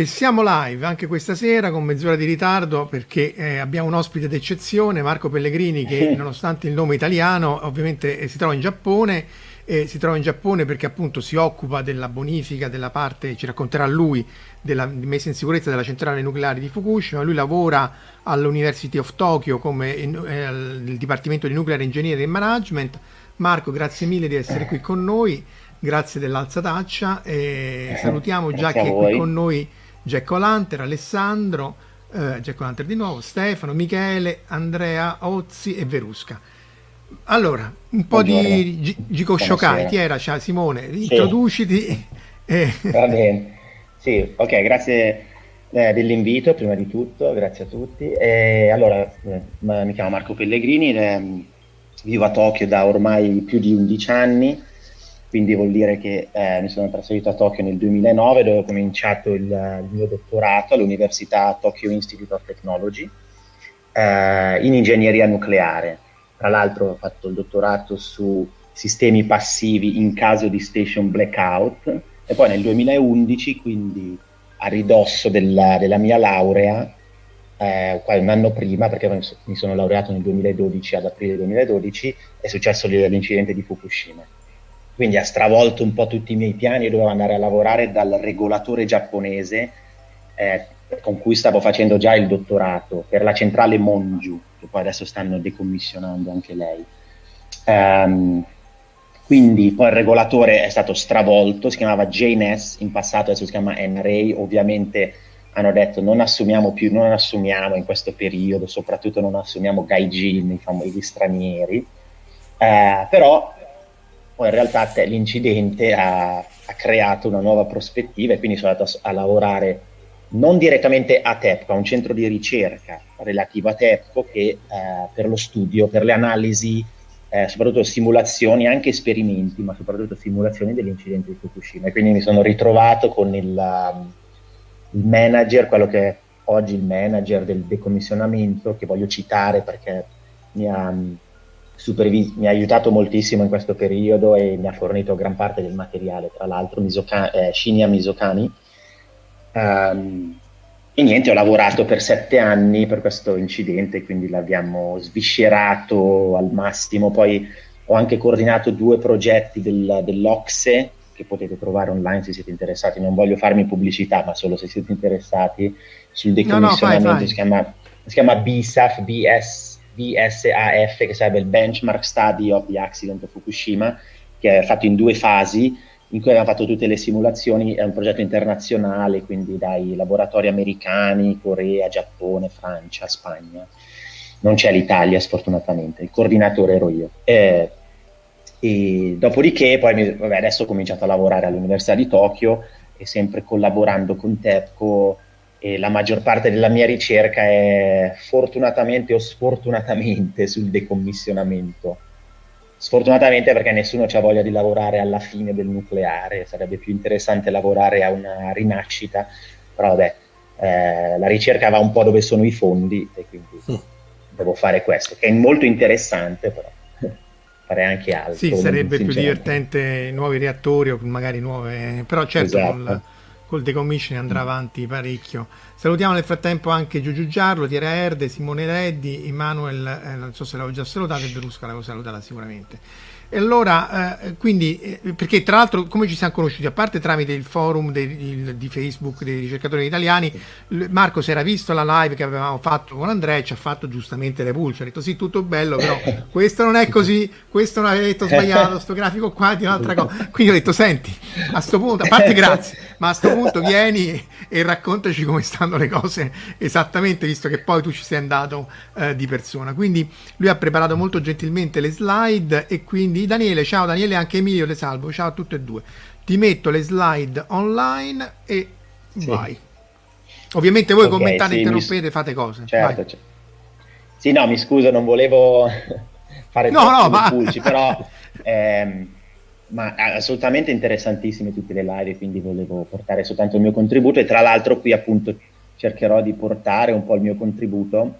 E siamo live anche questa sera con mezz'ora di ritardo perché eh, abbiamo un ospite d'eccezione, Marco Pellegrini, che nonostante il nome italiano ovviamente eh, si trova in Giappone. Eh, si trova in Giappone perché appunto si occupa della bonifica della parte, ci racconterà lui, della messa in sicurezza della centrale nucleare di Fukushima. Lui lavora all'University of Tokyo come eh, nel Dipartimento di Nuclear Engineering e Management. Marco, grazie mille di essere qui con noi, grazie dell'alzataccia e salutiamo già che è qui con noi Jack O'Lanter, Alessandro, eh, Jack O'Lanter di nuovo, Stefano, Michele, Andrea, Ozzi e Verusca. Allora, un po' Buongiorno. di Gico Shokai, ti era, ciao Simone, sì. introduciti. E... Va bene, sì, ok, grazie eh, dell'invito prima di tutto, grazie a tutti. E, allora, eh, mi chiamo Marco Pellegrini, eh, vivo a Tokyo da ormai più di 11 anni quindi vuol dire che eh, mi sono trasferito a Tokyo nel 2009 dove ho cominciato il, il mio dottorato all'Università Tokyo Institute of Technology eh, in ingegneria nucleare. Tra l'altro ho fatto il dottorato su sistemi passivi in caso di station blackout e poi nel 2011, quindi a ridosso della, della mia laurea, eh, un anno prima, perché mi sono laureato nel 2012, ad aprile 2012, è successo l'incidente di Fukushima quindi ha stravolto un po' tutti i miei piani e dovevo andare a lavorare dal regolatore giapponese eh, con cui stavo facendo già il dottorato per la centrale Monju, che poi adesso stanno decommissionando anche lei. Um, quindi poi il regolatore è stato stravolto, si chiamava JNS, in passato adesso si chiama NRA, ovviamente hanno detto non assumiamo più, non assumiamo in questo periodo, soprattutto non assumiamo gaijin, i famosi stranieri, eh, però poi in realtà l'incidente ha, ha, creato una nuova prospettiva e quindi sono andato a, a lavorare non direttamente a TEPCO, a un centro di ricerca relativo a TEPCO che eh, per lo studio, per le analisi, eh, soprattutto simulazioni, anche esperimenti, ma soprattutto simulazioni dell'incidente di Fukushima. E quindi mi sono ritrovato con il, um, il manager, quello che è oggi il manager del decommissionamento, che voglio citare perché mi ha supervis- mi ha aiutato moltissimo in questo periodo e mi ha fornito gran parte del materiale, tra l'altro Misoka- eh, Shinya Misokani. Um, e niente, ho lavorato per sette anni per questo incidente, quindi l'abbiamo sviscerato al massimo. Poi ho anche coordinato due progetti del, dell'Ocse che potete trovare online se siete interessati. Non voglio farmi pubblicità, ma solo se siete interessati sul decommissionamento. No, no, fai, fai. Si, chiama, si chiama BSAF, BS BSAF, che sarebbe il Benchmark Study of the Accident of Fukushima, che è fatto in due fasi, in cui abbiamo fatto tutte le simulazioni, è un progetto internazionale, quindi dai laboratori americani, Corea, Giappone, Francia, Spagna. Non c'è l'Italia, sfortunatamente, il coordinatore ero io. Eh, e dopodiché, poi mi, vabbè, adesso ho cominciato a lavorare all'Università di Tokyo e sempre collaborando con TEPCO e la maggior parte della mia ricerca è fortunatamente o sfortunatamente sul decommissionamento. Sfortunatamente perché nessuno ha voglia di lavorare alla fine del nucleare, sarebbe più interessante lavorare a una rinascita, però vabbè, eh, la ricerca va un po' dove sono i fondi e quindi mm. devo fare questo, che è molto interessante però fare anche altro. Sì, sarebbe più divertente nuovi reattori o magari nuove, però certo esatto. Col col decommissioning andrà avanti parecchio. Salutiamo nel frattempo anche Giugiu Giarlo, Tiera Erde, Simone Reddi, Emanuel, eh, non so se l'avevo già salutato, e Berlusca l'avevo salutata sicuramente. E allora, eh, quindi, eh, perché tra l'altro, come ci siamo conosciuti? A parte tramite il forum de, il, di Facebook dei ricercatori italiani, Marco si era visto la live che avevamo fatto con Andrea e ci ha fatto giustamente le pulce. Ha detto sì, tutto bello, però questo non è così, questo non avete detto sbagliato, sto grafico qua di un'altra cosa. Quindi ho detto, senti, a sto punto, a parte grazie, ma a sto punto vieni e raccontaci come stanno le cose esattamente, visto che poi tu ci sei andato eh, di persona. Quindi lui ha preparato molto gentilmente le slide e quindi quindi Daniele, ciao Daniele, anche Emilio le salvo, ciao a tutte e due. Ti metto le slide online e sì. vai. Ovviamente voi okay, commentate, sì, interrompete, mi... fate cose. Certo, certo, Sì, no, mi scuso, non volevo fare no, no, ma... pulci, però ehm, ma assolutamente interessantissime tutte le live, quindi volevo portare soltanto il mio contributo e tra l'altro qui appunto cercherò di portare un po' il mio contributo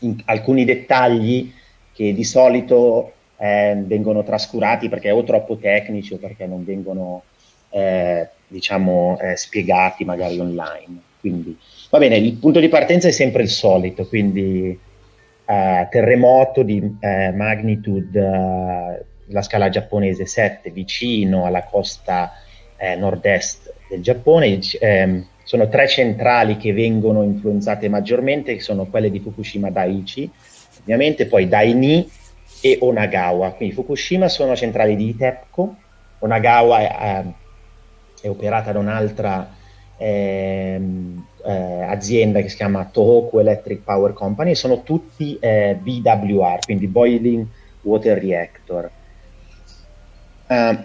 in alcuni dettagli che di solito eh, vengono trascurati perché o troppo tecnici o perché non vengono eh, diciamo eh, spiegati magari online. Quindi va bene, il punto di partenza è sempre il solito, quindi eh, terremoto di eh, magnitude la scala giapponese 7 vicino alla costa nord-est del Giappone. Ehm, sono tre centrali che vengono influenzate maggiormente, che sono quelle di Fukushima Daiichi, ovviamente, poi Daini e Onagawa. Quindi Fukushima sono centrali di TEPCO, Onagawa è, è operata da un'altra eh, eh, azienda che si chiama Tohoku Electric Power Company, sono tutti eh, BWR, quindi Boiling Water Reactor. Uh,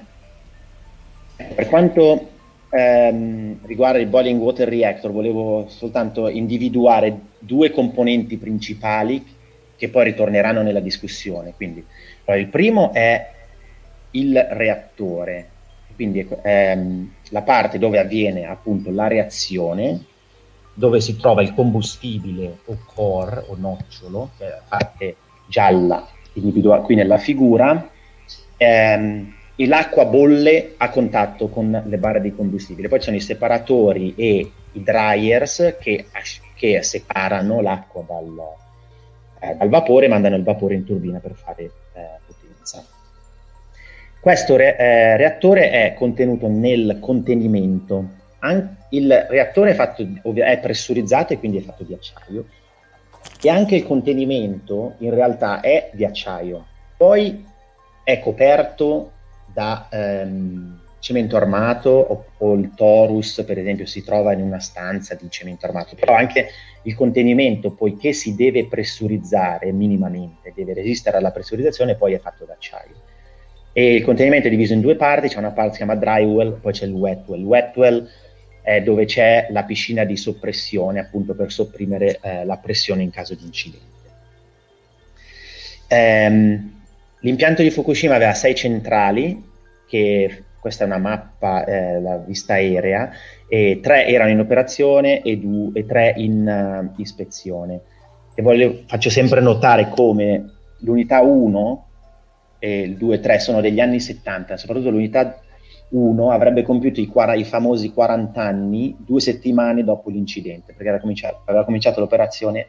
per quanto ehm, riguarda il Boiling Water Reactor, volevo soltanto individuare due componenti principali che poi ritorneranno nella discussione. Quindi, il primo è il reattore, quindi ehm, la parte dove avviene appunto la reazione, dove si trova il combustibile o core o nocciolo, che è la parte gialla individuale qui nella figura, ehm, e l'acqua bolle a contatto con le barre di combustibile. Poi ci sono i separatori e i dryers che, che separano l'acqua dal, eh, dal vapore, mandano il vapore in turbina per fare eh, potenza. Questo re- eh, reattore è contenuto nel contenimento. An- il reattore è, fatto, è pressurizzato e quindi è fatto di acciaio e anche il contenimento in realtà è di acciaio. Poi è coperto da ehm, cemento armato o, o, il torus, per esempio, si trova in una stanza di cemento armato, però anche il contenimento, poiché si deve pressurizzare minimamente, deve resistere alla pressurizzazione, poi è fatto d'acciaio. E il contenimento è diviso in due parti, c'è una parte che si chiama dry well, poi c'è il wet well. Il wet è dove c'è la piscina di soppressione, appunto per sopprimere eh, la pressione in caso di incidente. Ehm, l'impianto di Fukushima aveva sei centrali che questa è una mappa, eh, la vista aerea, e tre erano in operazione e, due, e tre in uh, ispezione. E voglio, faccio sempre notare come l'unità 1 e il 2 e 3 sono degli anni 70, soprattutto l'unità 1 avrebbe compiuto i, i, famosi 40 anni due settimane dopo l'incidente, perché cominciato, aveva cominciato l'operazione,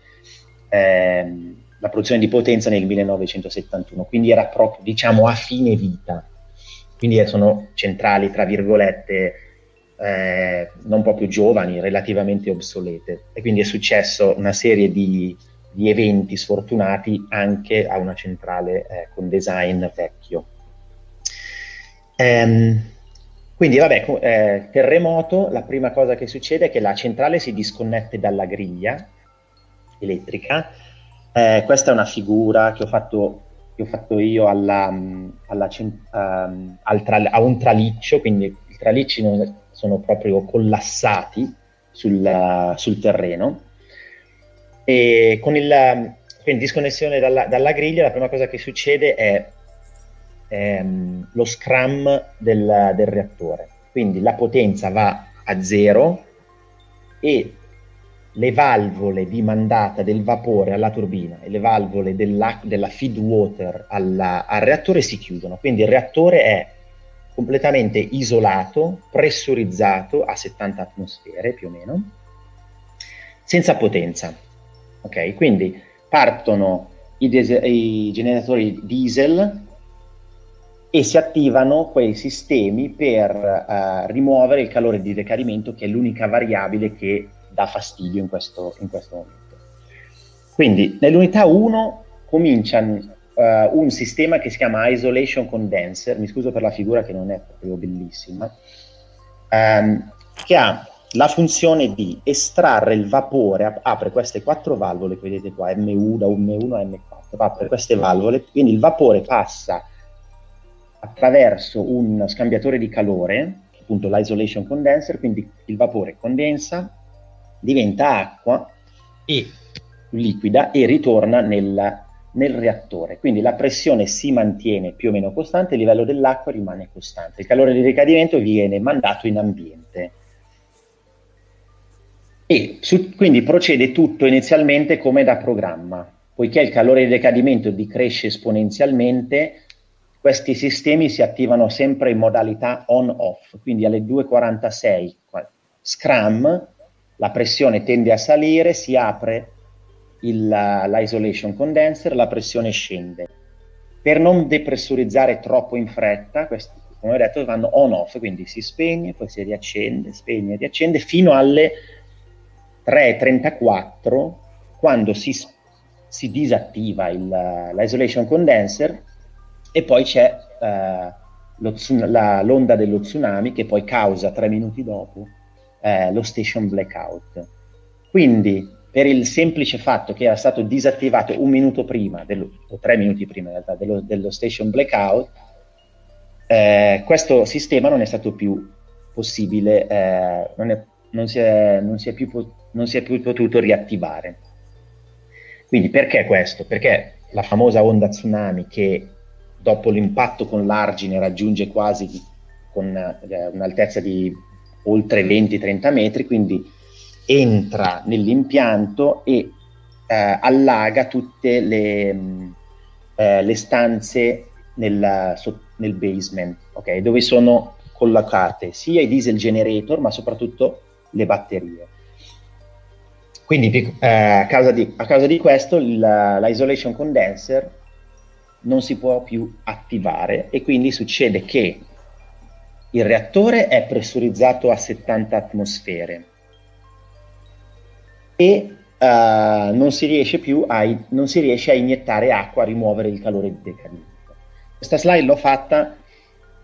ehm, la produzione di potenza nel 1971, quindi era proprio, diciamo, a fine vita quindi sono centrali, tra virgolette, eh, non proprio giovani, relativamente obsolete. E quindi è successo una serie di, di eventi sfortunati anche a una centrale eh, con design vecchio. Ehm, quindi, vabbè, eh, terremoto, la prima cosa che succede è che la centrale si disconnette dalla griglia elettrica. Eh, questa è una figura che ho fatto che ho fatto io alla, alla, um, tra, a un traliccio, quindi i tralicci sono proprio collassati sul, sul terreno. E con il, quindi disconnessione dalla, dalla, griglia, la prima cosa che succede è ehm, lo scrum del, del reattore. Quindi la potenza va a zero e le valvole di mandata del vapore alla turbina e le valvole della, della feed water alla, al reattore si chiudono. Quindi il reattore è completamente isolato, pressurizzato a 70 atmosfere più o meno, senza potenza. Ok, quindi partono i, des- i generatori diesel e si attivano quei sistemi per uh, rimuovere il calore di decadimento che è l'unica variabile che dà fastidio in questo, in questo momento. Quindi nell'unità 1 comincia uh, un sistema che si chiama Isolation Condenser, mi scuso per la figura che non è proprio bellissima, um, che ha la funzione di estrarre il vapore, apre queste quattro valvole che vedete qua, M1 da M1 a M4, apre queste valvole, quindi il vapore passa attraverso un scambiatore di calore, appunto l'isolation condenser, quindi il vapore condensa, diventa acqua e liquida e ritorna nel, nel reattore. Quindi la pressione si mantiene più o meno costante, il livello dell'acqua rimane costante. Il calore di ricadimento viene mandato in ambiente. E su, quindi procede tutto inizialmente come da programma. Poiché il calore di decadimento decresce esponenzialmente, questi sistemi si attivano sempre in modalità on-off, quindi alle 2.46 Scrum la pressione tende a salire, si apre il, l'isolation condenser, la pressione scende. Per non depressurizzare troppo in fretta, questi, come ho detto, vanno on-off, quindi si spegne, poi si riaccende, spegne, riaccende, fino alle 3.34, quando si, si disattiva il, l'isolation condenser e poi c'è eh, lo, la, l'onda dello tsunami che poi causa tre minuti dopo eh, lo station blackout. Quindi per il semplice fatto che era stato disattivato un minuto prima, dello, o tre minuti prima in realtà, dello, dello station blackout, eh, questo sistema non è stato più possibile, eh, non, è, non, si è, non, si più, non si è più potuto riattivare. Quindi perché questo? Perché la famosa onda tsunami che dopo l'impatto con l'argine raggiunge quasi con eh, un'altezza di oltre 20-30 metri, quindi entra nell'impianto e eh, allaga tutte le, mh, eh, le stanze nel, so, nel basement, okay, dove sono collocate sia i diesel generator ma soprattutto le batterie. Quindi eh, a, causa di, a, causa di, questo il, l'isolation condenser non si può più attivare e quindi succede che il reattore è pressurizzato a 70 atmosfere e uh, non, si riesce più a, non si riesce a iniettare acqua a rimuovere il calore di decadimento. Questa slide l'ho fatta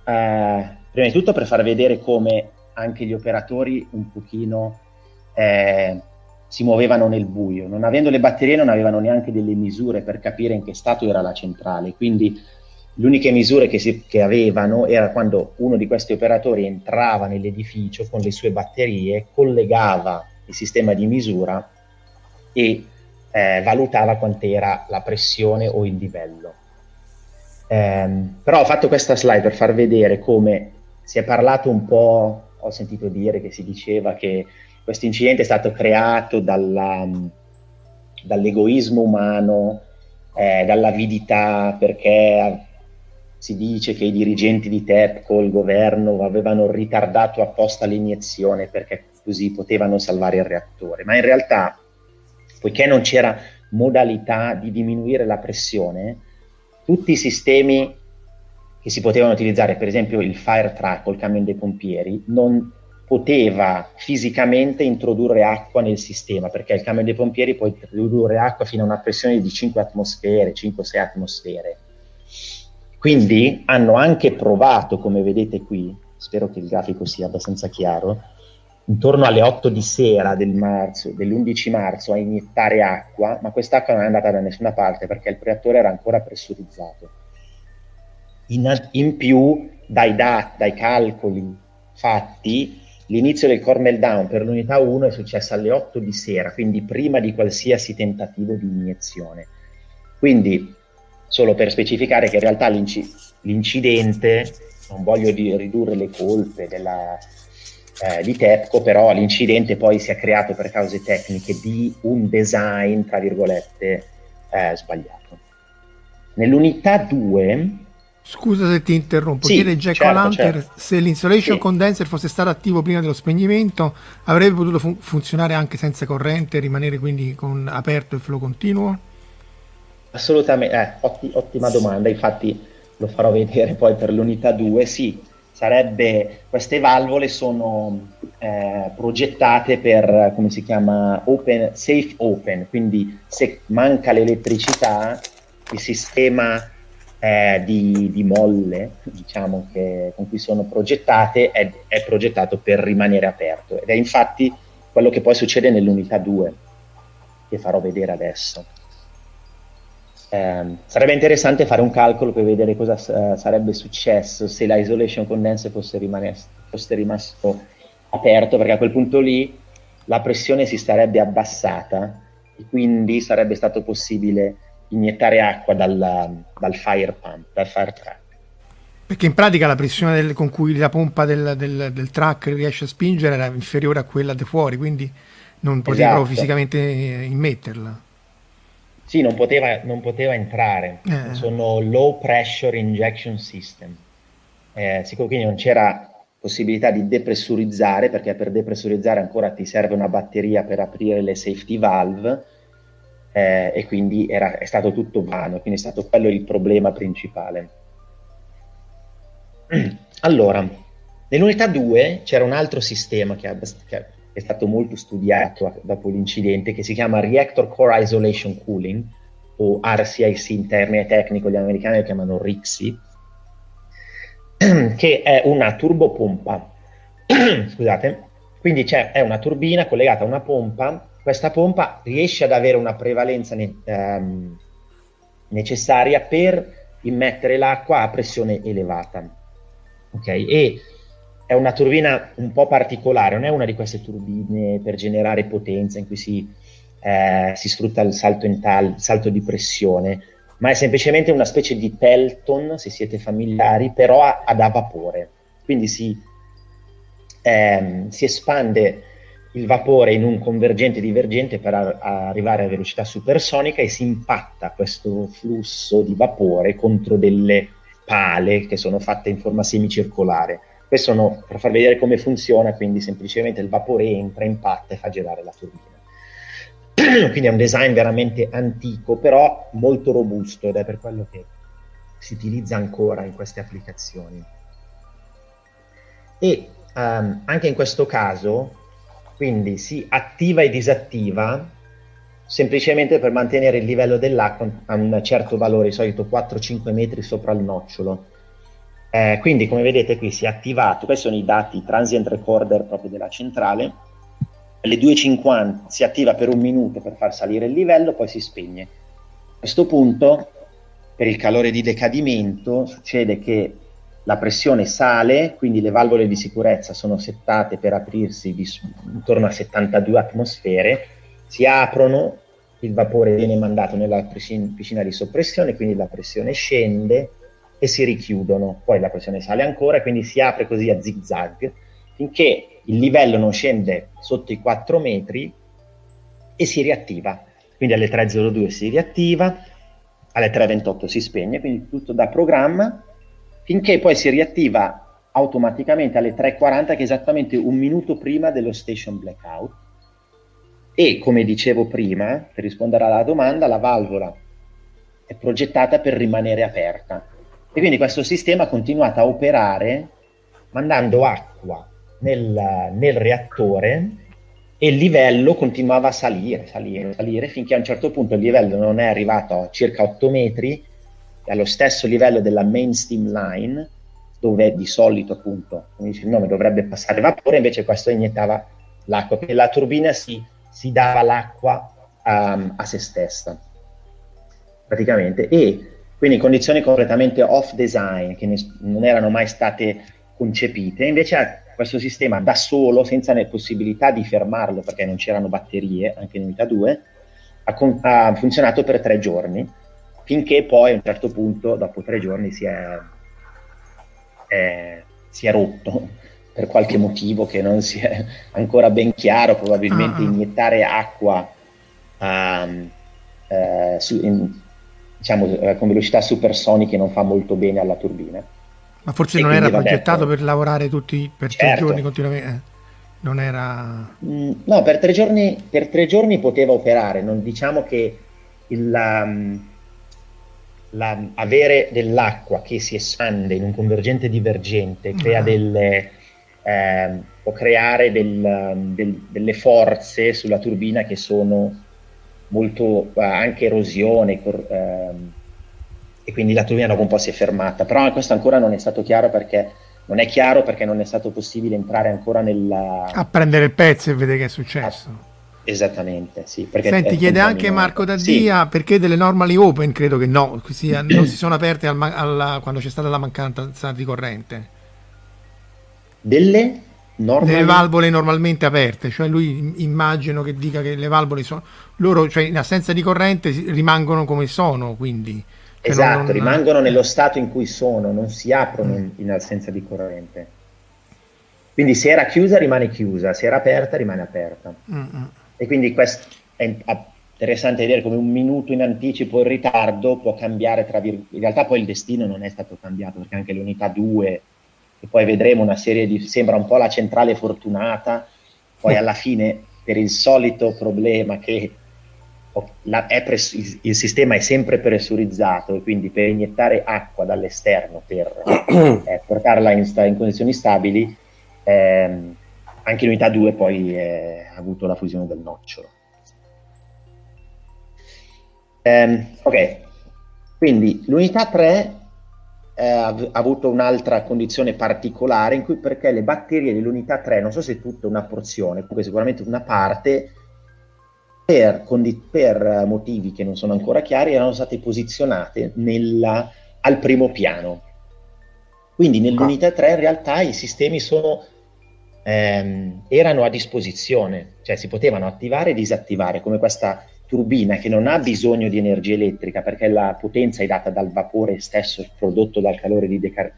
uh, prima di tutto per far vedere come anche gli operatori un pochino eh, si muovevano nel buio. Non avendo le batterie non avevano neanche delle misure per capire in che stato era la centrale, quindi le uniche misure che, si, che avevano era quando uno di questi operatori entrava nell'edificio con le sue batterie, collegava il sistema di misura e eh, valutava quant'era la pressione o il livello. Eh, però ho fatto questa slide per far vedere come si è parlato un po', ho sentito dire che si diceva che questo incidente è stato creato dalla, dall'egoismo umano, eh, dall'avidità, perché si dice che i dirigenti di TEPCO, il governo, avevano ritardato apposta l'iniezione perché così potevano salvare il reattore, ma in realtà, poiché non c'era modalità di diminuire la pressione, tutti i sistemi che si potevano utilizzare, per esempio il fire truck o il camion dei pompieri, non poteva fisicamente introdurre acqua nel sistema, perché il camion dei pompieri può introdurre acqua fino a una pressione di 5 atmosfere, 5-6 atmosfere. Quindi hanno anche provato, come vedete qui, spero che il grafico sia abbastanza chiaro, intorno alle 8 di sera del marzo, dell'11 marzo a iniettare acqua, ma quest'acqua non è andata da nessuna parte perché il reattore era ancora pressurizzato. In, in più, dai, dat, dai calcoli fatti, L'inizio del core meltdown per l'unità 1 è successo alle 8 di sera, quindi prima di qualsiasi tentativo di iniezione. Quindi, solo per specificare che in realtà l'inci- l'incidente, non voglio di ridurre le colpe della, eh, di TEPCO, però l'incidente poi si è creato per cause tecniche di un design, tra virgolette, eh, sbagliato. Nell'unità 2 Scusa se ti interrompo, sì, chiede Jack certo, O'Lantern certo. se l'insolation sì. condenser fosse stato attivo prima dello spegnimento avrebbe potuto fun- funzionare anche senza corrente e rimanere quindi con aperto e flow continuo? Assolutamente, eh, otti- ottima domanda, infatti lo farò vedere poi per l'unità 2, sì, sarebbe, queste valvole sono eh, progettate per, come si chiama, open, safe open, quindi se manca l'elettricità, il sistema eh, di, di, molle, diciamo, che, con cui sono progettate, è, è progettato per rimanere aperto. Ed è infatti quello che poi succede nell'unità 2, che farò vedere adesso. Eh, sarebbe interessante fare un calcolo per vedere cosa uh, sarebbe successo se la isolation condenser fosse, rimanes- fosse rimasto aperto, perché a quel punto lì la pressione si sarebbe abbassata e quindi sarebbe stato possibile iniettare acqua dal, dal fire pump, dal fire truck. Perché in pratica la pressione del, con cui la pompa del, del, del, truck riesce a spingere era inferiore a quella di fuori, quindi non poteva esatto. fisicamente immetterla. Sì, non poteva, non poteva entrare. Eh. Sono low pressure injection system. Eh, sicuro quindi non c'era possibilità di depressurizzare, perché per depressurizzare ancora ti serve una batteria per aprire le safety valve, eh, e quindi era, è stato tutto vano, quindi è stato quello il problema principale. Allora, nell'unità 2 c'era un altro sistema che, ha, che è stato molto studiato dopo l'incidente, che si chiama Reactor Core Isolation Cooling, o RCIC in termine tecnico, gli americani lo chiamano RICSI, che è una turbopompa. Scusate, quindi è una turbina collegata a una pompa, questa pompa riesce ad avere una prevalenza ne, um, necessaria per immettere l'acqua a pressione elevata. Ok, e è una turbina un po' particolare, non è una di queste turbine per generare potenza in cui si, eh, si sfrutta il salto, tal, salto di pressione, ma è semplicemente una specie di Pelton, se siete familiari, però ad a vapore. Quindi si, ehm, si espande il vapore in un convergente divergente per a- arrivare a velocità supersonica e si impatta questo flusso di vapore contro delle pale che sono fatte in forma semicircolare questo no, per far vedere come funziona, quindi semplicemente il vapore entra, impatta e fa girare la turbina. quindi è un design veramente antico, però molto robusto ed è per quello che si utilizza ancora in queste applicazioni. E um, anche in questo caso, quindi si attiva e disattiva semplicemente per mantenere il livello dell'acqua a un certo valore, di solito 4-5 metri sopra il nocciolo eh, quindi come vedete qui si è attivato, questi sono i dati transient recorder proprio della centrale, alle 2.50 si attiva per un minuto per far salire il livello, poi si spegne. A questo punto, per il calore di decadimento, succede che la pressione sale, quindi le valvole di sicurezza sono settate per aprirsi di, intorno a 72 atmosfere, si aprono, il vapore viene mandato nella piscina di soppressione, quindi la pressione scende, e si richiudono, poi la pressione sale ancora e quindi si apre così a zig zag finché il livello non scende sotto i 4 metri e si riattiva. Quindi alle 3.02 si riattiva, alle 3.28 si spegne, quindi tutto da programma, finché poi si riattiva automaticamente alle 3.40 che è esattamente un minuto prima dello station blackout. E come dicevo prima, per rispondere alla domanda, la valvola è progettata per rimanere aperta e quindi questo sistema ha continuato a operare mandando acqua nel, nel reattore e il livello continuava a salire, salire, salire, finché a un certo punto il livello non è arrivato a circa 8 metri, allo stesso livello della main steam line, dove di solito appunto, come dice il nome, dovrebbe passare vapore, invece questo iniettava l'acqua, perché la turbina si, si dava l'acqua um, a se stessa, praticamente. E quindi condizioni completamente off design che non erano mai state concepite, invece questo sistema da solo, senza ne possibilità di fermarlo perché non c'erano batterie, anche in unità 2, ha, con- ha, funzionato per tre giorni, finché poi a un certo punto, dopo tre giorni, si è, è, si è rotto per qualche motivo che non si è ancora ben chiaro, probabilmente uh-huh. iniettare acqua um, uh, su, in, diciamo, eh, con velocità supersoniche non fa molto bene alla turbina. Ma forse e non era progettato detto, per lavorare tutti per certo. tre giorni continuamente? Eh, non era... Mm, no, per tre, giorni, per tre giorni poteva operare, non diciamo che il, la, la, avere dell'acqua che si espande in un convergente divergente crea Ah. delle, ehm, può creare del- del- delle forze sulla turbina che sono molto eh, anche erosione cor- ehm, e quindi la dopo un po' si è fermata però questo ancora non è stato chiaro perché non è chiaro perché non è stato possibile entrare ancora nella A prendere il pezzo e vedere che è successo. esattamente sì perché Senti, chiede anche. Marco Sì. Daddia perché delle normali open credo che no, sia- non si sono aperte al alla- quando c'è stata la mancanza di corrente. delle normali Delle valvole normalmente aperte, cioè lui im- immagino che dica che le valvole sono loro, cioè in assenza di corrente rimangono come sono, quindi cioè, Esatto, non- non- rimangono nello stato in cui sono, non si aprono in, in assenza di corrente. Quindi se era chiusa rimane chiusa, se era aperta rimane aperta. Mm, mm. E quindi questo è interessante vedere come un minuto in anticipo il ritardo può cambiare tra vir- In realtà poi il destino non è stato cambiato perché anche l'unità 2, che poi vedremo una serie di... sembra un po' la centrale fortunata, poi alla fine per il solito problema che la- è press- il, il sistema è sempre pressurizzato e quindi per iniettare acqua dall'esterno per eh, portarla in, sta- in condizioni stabili, ehm, anche l'unità 2 poi eh, ha avuto la fusione del nocciolo. Ehm, ok, quindi l'unità 3 eh, ha av- ha avuto un'altra condizione particolare in cui perché le batterie dell'unità 3, non so se tutta una porzione, comunque sicuramente una parte, per, condi- per eh, motivi che non sono ancora chiari, erano state posizionate nella- al primo piano. Quindi nell'unità 3 in realtà i sistemi sono, ehm, erano a disposizione, cioè si potevano attivare e disattivare, come questa turbina che non ha bisogno di energia elettrica perché la potenza è data dal vapore stesso prodotto dal calore di, deca-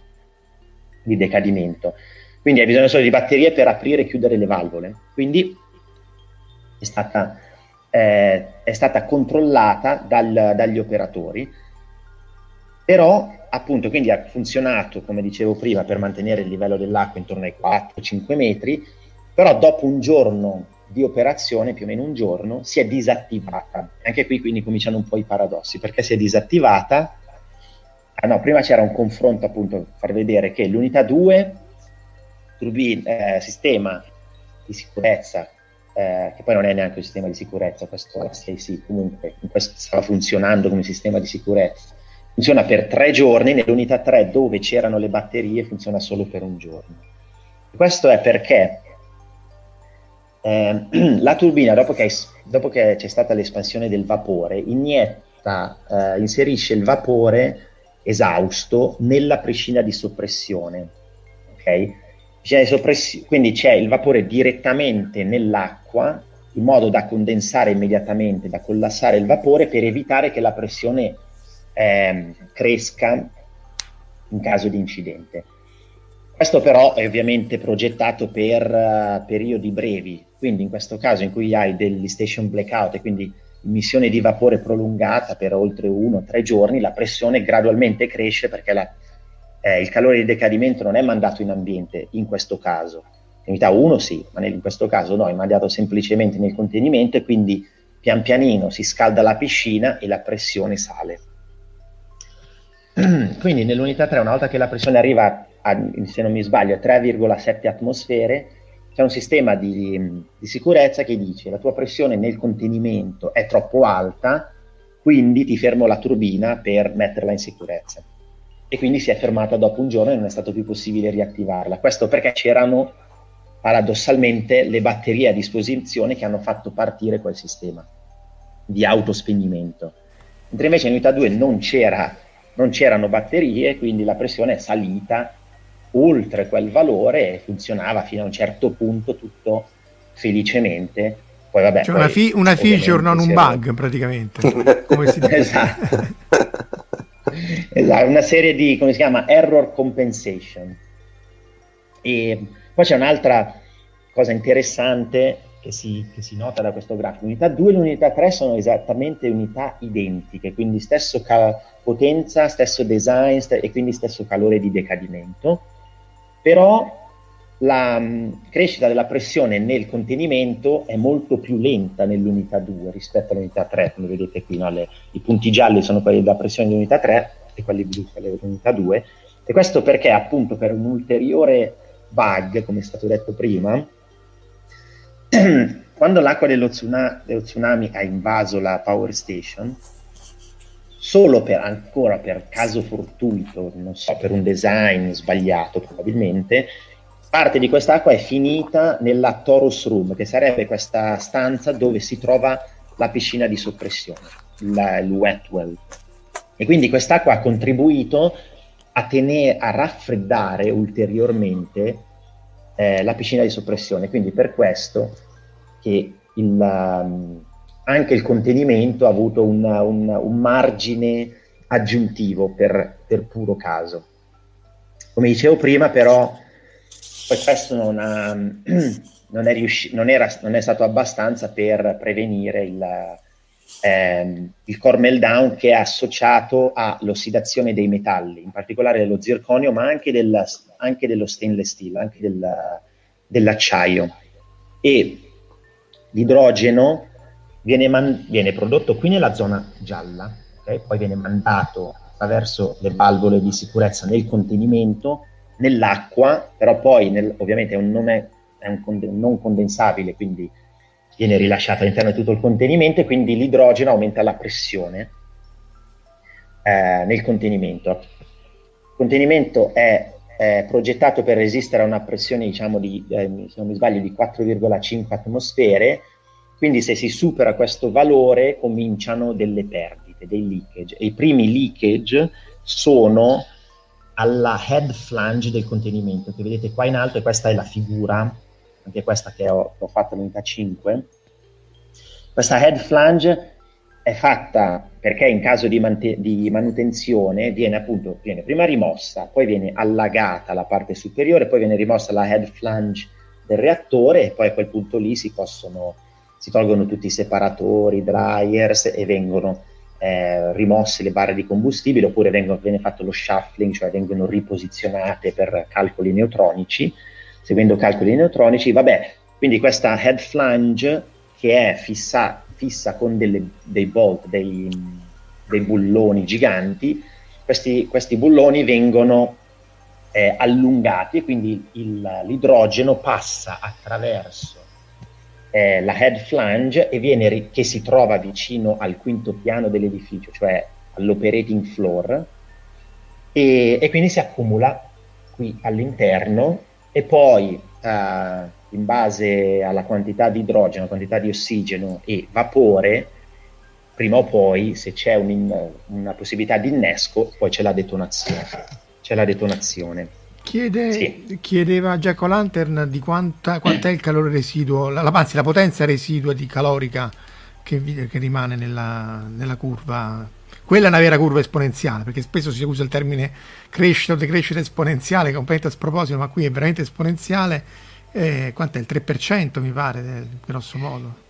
di decadimento. Quindi hai bisogno solo di batterie per aprire e chiudere le valvole. Quindi è stata, eh, è stata controllata dal- dagli operatori, però appunto quindi ha funzionato, come dicevo prima, per mantenere il livello dell'acqua intorno ai 4-5 metri, però dopo un giorno di operazione, più o meno un giorno, si è disattivata. Anche qui quindi cominciano un po' i paradossi, perché si è disattivata? Ah no, prima c'era un confronto appunto per far vedere che l'unità 2, turbin- eh, sistema di sicurezza, eh, che poi non è neanche un sistema di sicurezza, questo sì, comunque stava funzionando come sistema di sicurezza. Funziona per tre giorni, nell'unità 3 dove c'erano le batterie funziona solo per un giorno. Questo è perché eh, la turbina, dopo che, dopo che c'è stata l'espansione del vapore, inietta, eh, inserisce il vapore esausto nella piscina di soppressione. Ok? Piscina di soppress- quindi c'è il vapore direttamente nell'acqua in modo da condensare immediatamente, da collassare il vapore per evitare che la pressione ehm, cresca in caso di incidente. Questo però è ovviamente progettato per uh, periodi brevi, quindi in questo caso in cui hai degli station blackout e quindi emissione di vapore prolungata per oltre uno o tre giorni, la pressione gradualmente cresce perché la, eh, il calore di decadimento non è mandato in ambiente in questo caso. In unità 1 sì, ma in questo caso no, è mandato semplicemente nel contenimento e quindi pian pianino si scalda la piscina e la pressione sale. quindi nell'unità 3, una volta che la pressione arriva a, se non mi sbaglio, a 3,7 atmosfere, c'è un sistema di, di, sicurezza che dice la tua pressione nel contenimento è troppo alta, quindi ti fermo la turbina per metterla in sicurezza. E quindi si è fermata dopo un giorno e non è stato più possibile riattivarla. Questo perché c'erano paradossalmente le batterie a disposizione che hanno fatto partire quel sistema di autospegnimento. Mentre invece in unità 2 non, c'era, non c'erano batterie, quindi la pressione è salita oltre quel valore e funzionava fino a un certo punto tutto felicemente. Poi vabbè, cioè poi, una, fi- una feature, non un bug praticamente, come si dice. esatto. esatto, una serie di, come si chiama, error compensation. E poi c'è un'altra cosa interessante che si, che si nota da questo grafico. L'unità 2 e l'unità 3 sono esattamente unità identiche, quindi stesso cal- potenza, stesso design st- e quindi stesso calore di decadimento però la mh, crescita della pressione nel contenimento è molto più lenta nell'unità 2 rispetto all'unità 3, come vedete qui, no? Le, i punti gialli sono quelli della pressione dell'unità 3 e quelli blu quelli dell'unità 2, e questo perché appunto per un ulteriore bug, come è stato detto prima, quando l'acqua dello, tsuna- dello tsunami ha invaso la power station, solo per ancora per caso fortuito, non so, per un design sbagliato probabilmente, parte di quest'acqua è finita nella Torus Room, che sarebbe questa stanza dove si trova la piscina di soppressione, la, il wet well. E quindi quest'acqua ha contribuito a, tenere, a raffreddare ulteriormente eh, la piscina di soppressione. Quindi per questo che il, um, anche il contenimento ha avuto un, un, un margine aggiuntivo per, per, puro caso. Come dicevo prima, però, poi questo non, ha, non, è, riusci- non, era, non è stato abbastanza per prevenire il, ehm, il core meltdown che è associato all'ossidazione dei metalli, in particolare dello zirconio, ma anche, del, anche dello stainless steel, anche del, dell'acciaio. E l'idrogeno viene, man- viene, prodotto qui nella zona gialla, okay? poi viene mandato attraverso le valvole di sicurezza nel contenimento, nell'acqua, però poi nel, ovviamente è un, non, è, è un conde- non condensabile, quindi viene rilasciato all'interno di tutto il contenimento e quindi l'idrogeno aumenta la pressione eh, nel contenimento. Il contenimento è, è, progettato per resistere a una pressione, diciamo, di, eh, se non mi sbaglio, di 4,5 atmosfere, quindi se si supera questo valore cominciano delle perdite, dei leakage. E I primi leakage sono alla head flange del contenimento, che vedete qua in alto e questa è la figura anche questa che ho, ho fatto all'unità 5. Questa head flange è fatta perché in caso di, man- di, manutenzione viene appunto viene prima rimossa, poi viene allagata la parte superiore, poi viene rimossa la head flange del reattore e poi a quel punto lì si possono si tolgono tutti i separatori, i dryers e vengono eh, rimosse le barre di combustibile oppure vengono, viene fatto lo shuffling, cioè vengono riposizionate per calcoli neutronici. Seguendo calcoli neutronici, vabbè, quindi questa head flange che è fissa, fissa con delle, dei bolt, dei, dei, bulloni giganti, questi, questi bulloni vengono eh, allungati e quindi il, l'idrogeno passa attraverso eh, la head flange viene, che si trova vicino al quinto piano dell'edificio, cioè all'operating floor, e, e quindi si accumula qui all'interno e poi eh, in base alla quantità di idrogeno, quantità di ossigeno e vapore, prima o poi, se c'è un, una possibilità di innesco, poi c'è la detonazione. C'è la detonazione. Chiede, sì. Chiedeva Jack O'Lantern di quanta, quant'è il calore residuo, la, anzi la potenza residua di calorica che, che rimane nella, nella curva quella è una vera curva esponenziale, perché spesso si usa il termine crescita o decrescita esponenziale, completamente a sproposito, ma qui è veramente esponenziale. Eh, quanto è il 3% mi pare, del, grosso modo?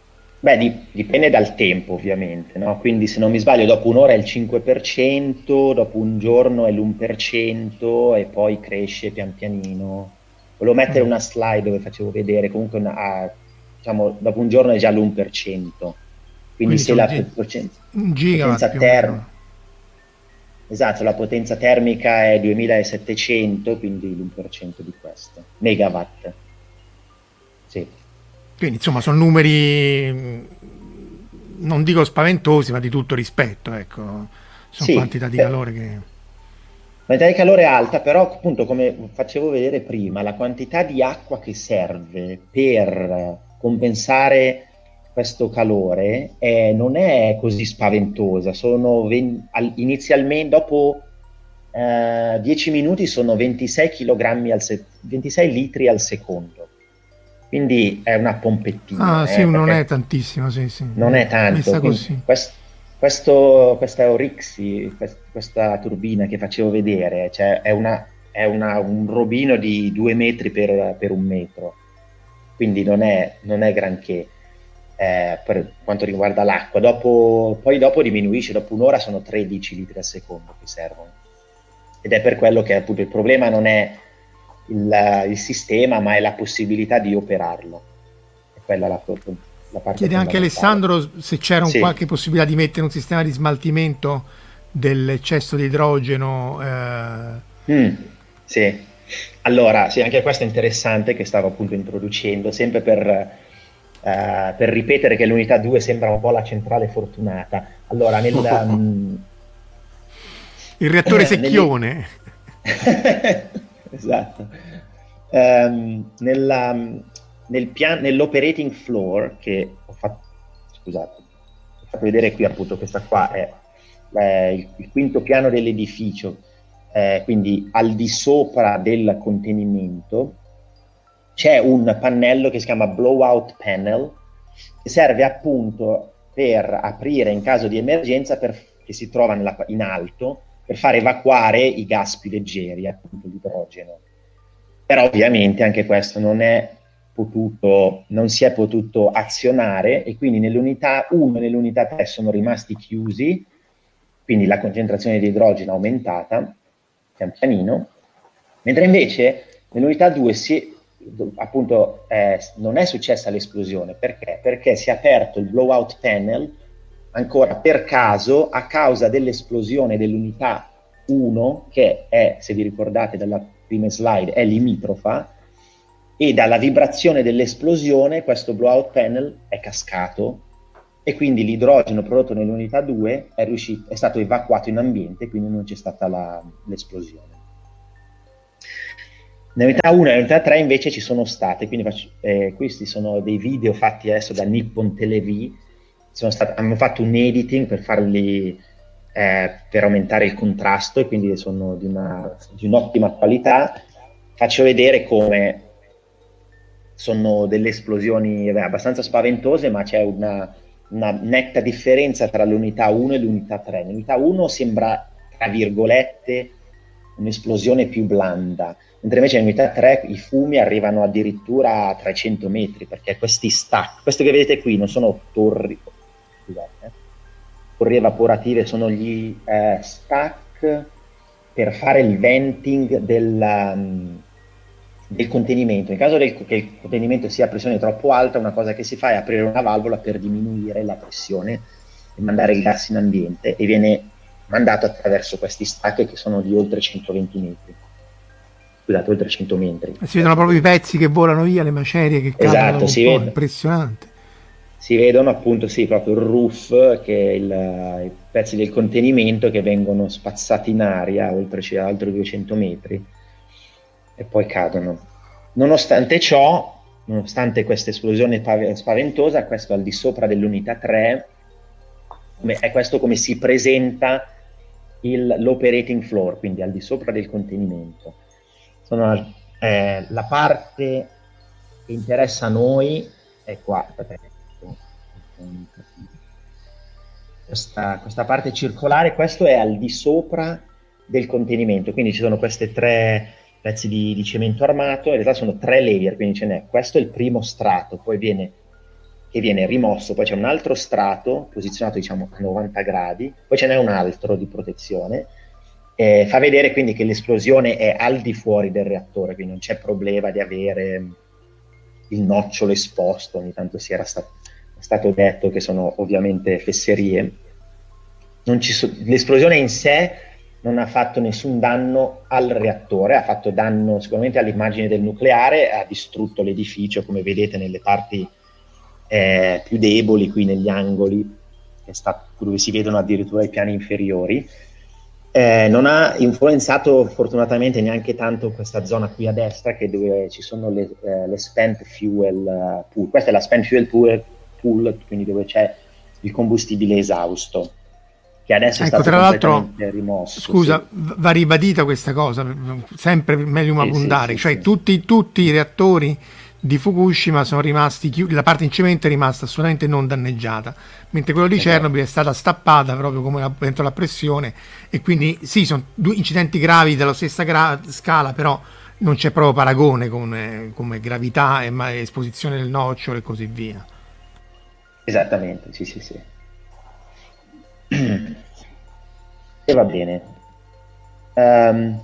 Beh, di, dipende dal tempo ovviamente, no? quindi se non mi sbaglio dopo un'ora è il 5%, dopo un giorno è l'1% e poi cresce pian pianino. Volevo mettere mm. una slide dove facevo vedere, comunque una, diciamo, dopo un giorno è già l'1%. Quindi, se la potenza termica esatto, la potenza termica è 2700, quindi l'1% di questo, megawatt. Sì. Quindi insomma sono numeri non dico spaventosi, ma di tutto rispetto, ecco. Sono sì, quantità di calore che quantità di calore alta, però appunto come facevo vedere prima, la quantità di acqua che serve per compensare questo calore eh, non è così spaventosa. Sono ven- al- inizialmente, dopo eh, 10 minuti, sono 26, kg al se- 26 litri al secondo. Quindi è una pompettina. Ah, eh, sì, non è tantissimo, sì, sì. Non è tanto. Quest- questo, questa Orixi, quest- questa turbina che facevo vedere, cioè è, una, è una, un robino di due metri per, per un metro. Quindi non è, non è granché eh, per quanto riguarda l'acqua. Dopo, poi dopo diminuisce, dopo un'ora sono 13 litri al secondo che servono. Ed è per quello che appunto il problema non è il, il sistema, ma è la possibilità di operarlo. È quella la, la parte Chiede anche Alessandro se c'era un sì. qualche possibilità di mettere un sistema di smaltimento dell'eccesso di idrogeno. Eh... Mm, sì, allora, sì, anche questo è interessante che stavo appunto introducendo, sempre per, eh, per ripetere che l'unità 2 sembra un po' la centrale fortunata. Allora, nel... um, Il reattore eh, secchione. esatto. Um, nella, nel pian- nell'operating floor, che ho fatto, scusate, ho fatto vedere qui appunto, questa qua è eh, il, il, quinto piano dell'edificio, eh, quindi al di sopra del contenimento, c'è un pannello che si chiama blowout panel, che serve appunto per aprire in caso di emergenza, per, che si trova nella, in alto, per far evacuare i gas più leggeri, appunto l'idrogeno. Però ovviamente anche questo non è potuto, non si è potuto azionare e quindi nell'unità 1 e nell'unità 3 sono rimasti chiusi, quindi la concentrazione di idrogeno è aumentata pian pianino, mentre invece nell'unità 2 si, appunto eh, non è successa l'esplosione, perché? Perché si è aperto il blowout panel ancora per caso a causa dell'esplosione dell'unità 1 che è, se vi ricordate dalla prima slide, è limitrofa e dalla vibrazione dell'esplosione questo blowout panel è cascato e quindi l'idrogeno prodotto nell'unità 2 è, riuscito, è stato evacuato in ambiente, quindi non c'è stata la, l'esplosione. Nell'unità 1 e nell'unità 3 invece ci sono state, quindi faccio, eh, questi sono dei video fatti adesso da Nippon Telev, stati, hanno fatto un editing per farli eh, per aumentare il contrasto e quindi sono di, una, di un'ottima qualità. Faccio vedere come sono delle esplosioni beh, abbastanza spaventose, ma c'è una, una, netta differenza tra l'unità 1 e l'unità 3. L'unità 1 sembra, tra virgolette, un'esplosione più blanda, mentre invece nell'unità 3 i fumi arrivano addirittura a 300 metri, perché questi stack, questo che vedete qui non sono torri, scusate, torri evaporative, sono gli eh, stack per fare il venting della, um, del contenimento. In caso del, che il contenimento sia a pressione troppo alta, una cosa che si fa è aprire una valvola per diminuire la pressione e mandare il gas in ambiente e viene mandato attraverso questi stacchi che sono di oltre 120 metri. Scusate, oltre 100 metri. Si vedono proprio i pezzi che volano via, le macerie che cadono. Esatto, si vede. Impressionante. Si vedono appunto, sì, proprio il roof, che è il, i pezzi del contenimento che vengono spazzati in aria oltre, altri 200 metri e poi cadono. Nonostante ciò, nonostante questa esplosione spaventosa, questo al di sopra dell'unità 3, è questo come si presenta il, l'operating floor, quindi al di sopra del contenimento. Sono, eh, la parte che interessa a noi è qua. Questa, questa parte circolare, questo è al di sopra del contenimento, quindi ci sono queste tre pezzi di, di, cemento armato, in realtà sono tre layer, quindi ce n'è, questo è il primo strato, poi viene, che viene rimosso, poi c'è un altro strato posizionato diciamo a 90 gradi, poi ce n'è un altro di protezione, eh, fa vedere quindi che l'esplosione è al di fuori del reattore, quindi non c'è problema di avere il nocciolo esposto, ogni tanto si era sta- stato detto che sono ovviamente fesserie. So- l'esplosione in sé non ha fatto nessun danno al reattore, ha fatto danno sicuramente all'immagine del nucleare, ha distrutto l'edificio, come vedete nelle parti eh, più deboli, qui negli angoli, sta, dove si vedono addirittura i piani inferiori. Eh, non ha influenzato fortunatamente neanche tanto questa zona qui a destra, che dove ci sono le, eh, le spent fuel pool. Questa è la spent fuel pool, pool, quindi dove c'è il combustibile esausto che adesso ecco, è stato tra l'altro, rimosso. Scusa, sì. va ribadita questa cosa, sempre meglio abbondare, sì, sì, cioè tutti, tutti, i reattori di Fukushima sono rimasti chiusi, la parte in cemento è rimasta assolutamente non danneggiata, mentre quello di. Chernobyl è stata stappata proprio come dentro la pressione e quindi sì, sono due incidenti gravi della stessa gra- scala, però non c'è proprio paragone con, come gravità e esposizione del nocciolo e così via. Esattamente, sì, sì, sì e va bene. Um,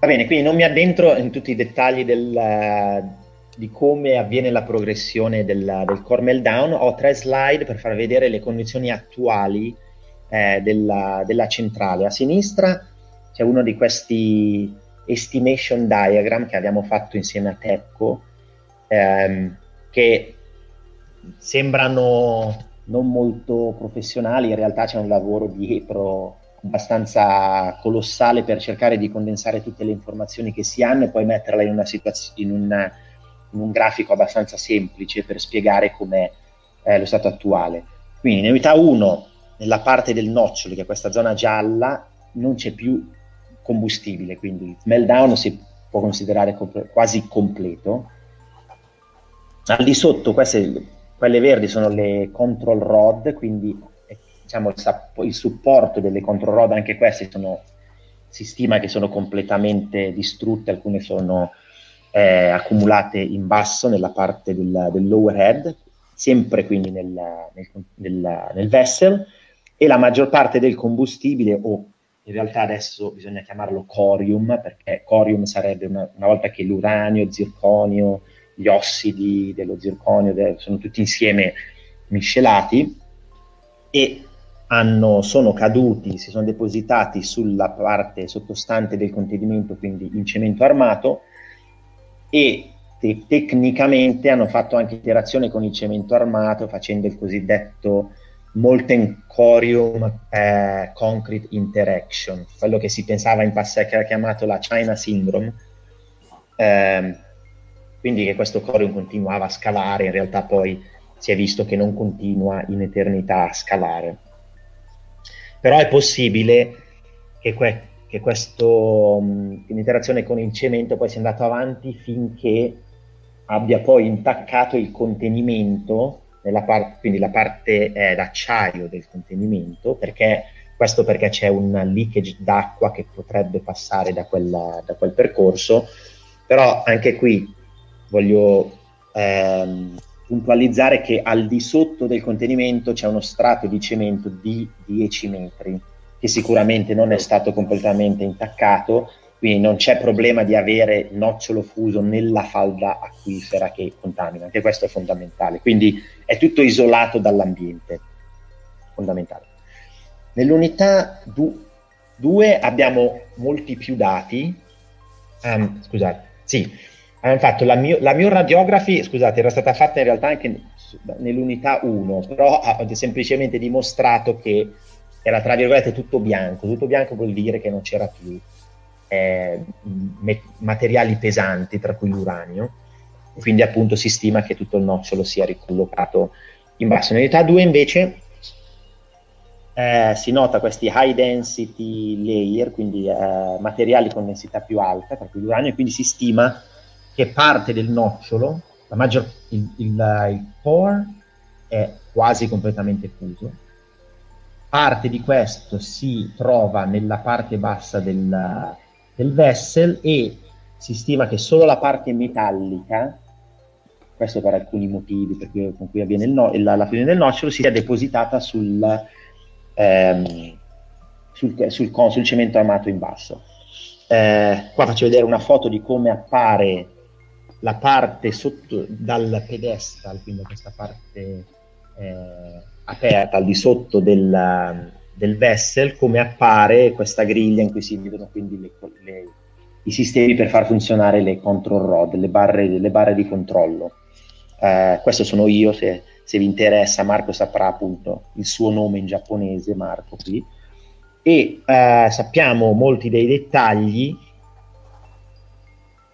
Va bene, quindi non mi addentro in tutti i dettagli del, di come avviene la progressione del, del core meltdown. Ho tre slide per far vedere le condizioni attuali eh, della, della, centrale. A sinistra c'è uno di questi estimation diagram che abbiamo fatto insieme a Tepco, ehm, che sembrano non molto professionali, in realtà c'è un lavoro dietro abbastanza colossale per cercare di condensare tutte le informazioni che si hanno e poi metterla in, una situazio- in, un, in un grafico abbastanza semplice per spiegare com'è eh, lo stato attuale. Quindi in unità 1, nella parte del nocciolo, che è questa zona gialla, non c'è più combustibile, quindi il meltdown si può considerare comp- quasi completo. Al di sotto, queste, quelle verdi sono le control rod, quindi diciamo, il, il, supporto delle control rod, anche queste sono, si stima che sono completamente distrutte, alcune sono eh, accumulate in basso nella parte del, del lower head, sempre quindi nel, nel, nel, nel vessel, e la maggior parte del combustibile, o in realtà adesso bisogna chiamarlo corium, perché corium sarebbe una, una volta che l'uranio, il zirconio, gli ossidi dello zirconio de, sono tutti insieme miscelati e hanno, sono caduti, si sono depositati sulla parte sottostante del contenimento, quindi in cemento armato, e te- tecnicamente hanno fatto anche interazione con il cemento armato facendo il cosiddetto molten corium eh, concrete interaction, quello che si pensava in passato che era chiamato la China syndrome. Eh, quindi che questo corium continuava a scalare, in realtà poi si è visto che non continua in eternità a scalare. Però è possibile che, que- che questo, mh, l'interazione con il cemento poi sia andato avanti finché abbia poi intaccato il contenimento, par- quindi la parte eh, d'acciaio del contenimento, perché questo perché c'è un leakage d'acqua che potrebbe passare da, quella, da quel percorso, però anche qui voglio ehm, puntualizzare che al di sotto del contenimento c'è uno strato di cemento di 10 metri, che sicuramente non è stato completamente intaccato, quindi non c'è problema di avere nocciolo fuso nella falda acquifera che contamina, anche questo è fondamentale, quindi è tutto isolato dall'ambiente, fondamentale. Nell'unità 2 abbiamo molti più dati, um, scusate, sì, hanno fatto la mio, la mio radiography, scusate, era stata fatta in realtà anche nell'unità 1, però ha semplicemente dimostrato che era tra virgolette tutto bianco. Tutto bianco vuol dire che non c'era più eh, me- materiali pesanti, tra cui l'uranio, quindi appunto si stima che tutto il nocciolo sia ricollocato in basso. Nell'unità 2 invece eh, si nota questi high density layer, quindi eh, materiali con densità più alta, tra cui l'uranio, e quindi si stima che parte del nocciolo, maggior, il, il, il core è quasi completamente fuso, parte di questo si trova nella parte bassa del, del vessel e si stima che solo la parte metallica, questo per alcuni motivi per cui, con cui avviene no, la, la fusione del nocciolo, sia depositata sul, ehm, sul, sul, sul, cemento armato in basso. Eh, qua faccio vedere una foto di come appare la parte sotto dal pedestal, quindi questa parte eh, aperta al di sotto del, del, vessel, come appare questa griglia in cui si vedono quindi le, le, i sistemi per far funzionare le control rod, le barre, le barre di controllo. Eh, questo sono io, se, se, vi interessa Marco saprà appunto il suo nome in giapponese, Marco qui. E eh, sappiamo molti dei dettagli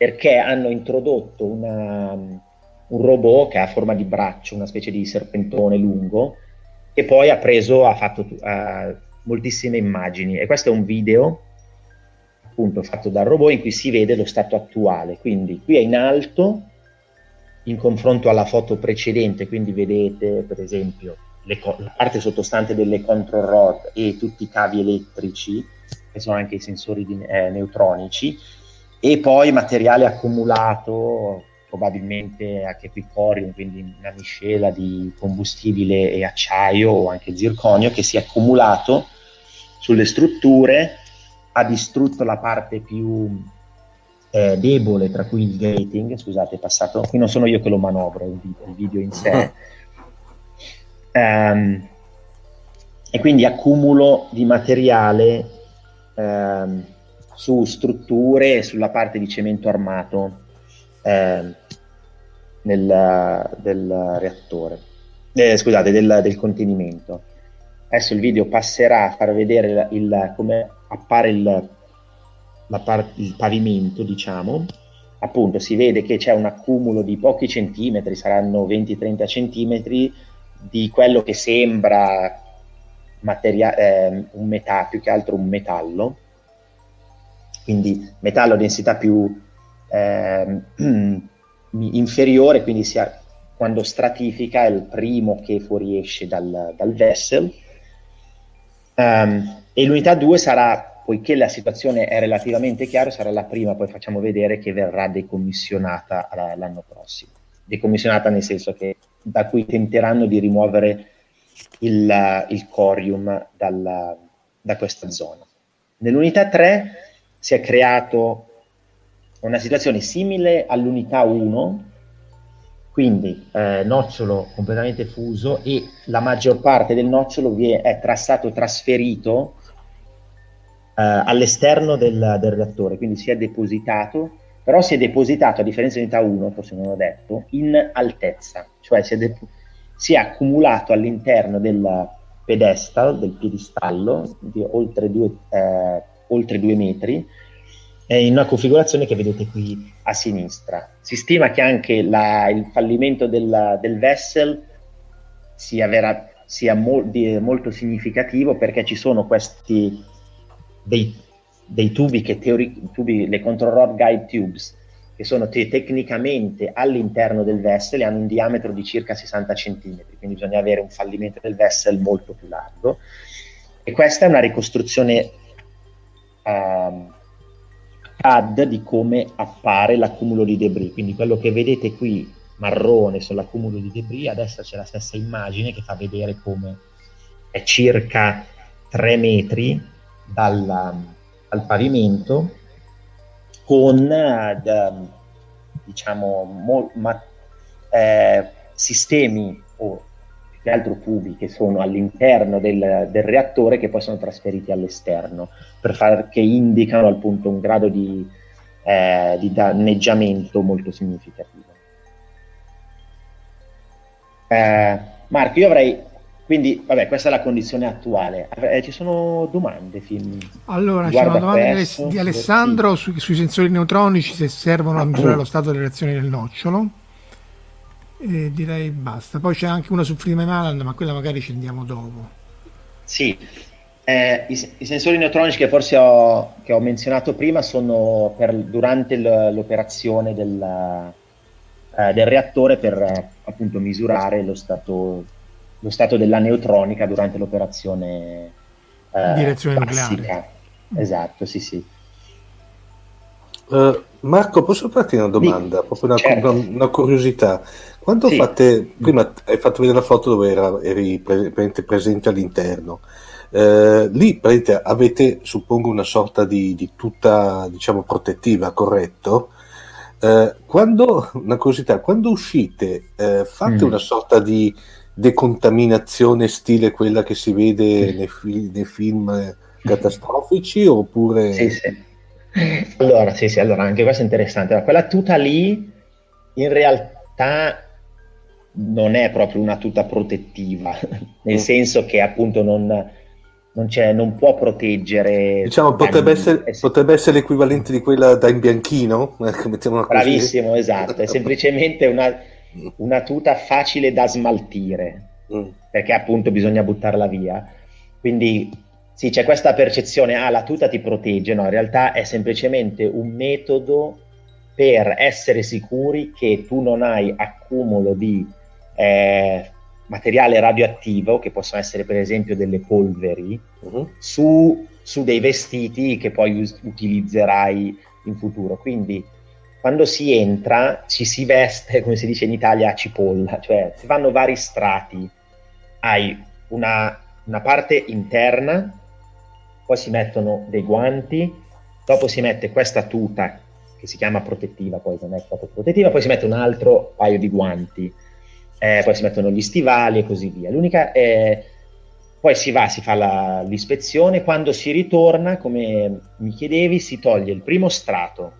perché hanno introdotto una, un robot che ha forma di braccio, una specie di serpentone lungo, e poi ha preso, ha fatto uh, moltissime immagini. E questo è un video appunto fatto dal robot in cui si vede lo stato attuale. Quindi qui è in alto in confronto alla foto precedente, quindi vedete per esempio co- la parte sottostante delle control rod e tutti i cavi elettrici, che sono anche i sensori di, eh, neutronici, e poi materiale accumulato probabilmente anche qui corium, quindi una miscela di combustibile e acciaio o anche zirconio che si è accumulato sulle strutture, ha distrutto la parte più eh, debole, tra cui il gating, scusate, è passato, qui non sono io che lo manovro, il video, il video in sé. Um, e quindi accumulo di materiale um, su strutture e sulla parte di cemento armato um, nel, del reattore, eh, scusate, del, del, contenimento. Adesso il video passerà a far vedere il, il, come appare il par- il pavimento, diciamo, appunto si vede che c'è un accumulo di pochi centimetri, saranno 20-30 centimetri, di quello che sembra materia- eh, un metallo, più che altro un metallo, quindi metallo a densità più eh, inferiore, quindi sia, quando stratifica è il primo che fuoriesce dal, dal vessel. Um, e l'unità 2 sarà poiché la situazione è relativamente chiara, sarà la prima, poi facciamo vedere che verrà decommissionata l'anno prossimo. Decommissionata nel senso che da cui tenteranno di rimuovere il, il corium dalla, da questa zona. Nell'unità 3 si è creato una situazione simile all'unità 1, quindi eh, nocciolo completamente fuso e la maggior parte del nocciolo è tra, stato trasferito eh, all'esterno del, del, reattore, quindi si è depositato, però si è depositato, a differenza di unità 1, forse non ho detto, in altezza, cioè si è, de- si è accumulato all'interno del pedestal, del piedistallo, di oltre due, eh, oltre due metri, in una configurazione che vedete qui a sinistra. Si stima che anche la, il fallimento del, del vessel sia, vera, sia mo, di, molto significativo perché ci sono questi dei, dei tubi che teori, tubi, le control rod guide tubes, che sono te- tecnicamente all'interno del vessel e hanno un diametro di circa 60 cm, quindi bisogna avere un fallimento del vessel molto più largo. E questa è una ricostruzione um, CAD di come appare l'accumulo di debris, quindi quello che vedete qui marrone sull'accumulo di debris, a destra c'è la stessa immagine che fa vedere come è circa 3 metri dal, dal pavimento con eh, diciamo mo, ma, eh, sistemi o che altro tubi che sono all'interno del, del, reattore che poi sono trasferiti all'esterno per far, che indicano appunto un grado di, eh, di danneggiamento molto significativo. Eh, Marco, io avrei quindi, vabbè, questa è la condizione attuale. Eh, ci sono domande? Film? Allora, c'è una domanda questo, di Alessandro su, sui sensori neutronici se servono a misurare lo stato delle reazioni del nocciolo. E direi basta. Poi c'è anche una su Freeman Island, ma quella magari ci andiamo dopo. Sì, eh, i, i, sensori neutronici che forse ho, che ho menzionato prima sono per, durante l'operazione del, eh, del reattore per eh, appunto misurare lo stato lo stato della neutronica durante l'operazione eh, direzione nucleare. Esatto, sì, sì. Uh, Marco, posso farti una domanda? Sì, Proprio una, certo. una, una, curiosità. Quando sì. fate, prima hai fatto vedere la foto dove era, eri pre, presente all'interno. Uh, lì avete, suppongo, una sorta di, di tuta, diciamo, protettiva, corretto? Uh, quando, una curiosità, quando uscite, fate mm. una sorta di decontaminazione stile quella che si vede nei, fi- nei film catastrofici oppure... Sì, sì. Allora, sì, sì, allora anche questo è interessante. Allora, quella tuta lì in realtà non è proprio una tuta protettiva, nel mm. senso che appunto non, non, non può proteggere. Diciamo, potrebbe essere, potrebbe essere, l'equivalente di quella da in bianchino. Bravissimo, esatto, è semplicemente una, una tuta facile da smaltire, mm. perché appunto bisogna buttarla via. Quindi sì, c'è questa percezione, ah, la tuta ti protegge, no, in realtà è semplicemente un metodo per essere sicuri che tu non hai accumulo di eh, materiale radioattivo, che possono essere per esempio delle polveri, uh-huh. su, su, dei vestiti che poi us- utilizzerai in futuro. Quindi quando si entra ci si veste, come si dice in Italia, a cipolla, cioè si fanno vari strati. Hai una, una parte interna, poi si mettono dei guanti, dopo si mette questa tuta che si chiama protettiva, poi non è proprio protettiva, poi si mette un altro paio di guanti, eh, poi si mettono gli stivali e così via. L'unica è poi si va, si fa la, l'ispezione, quando si ritorna, come mi chiedevi, si toglie il primo strato,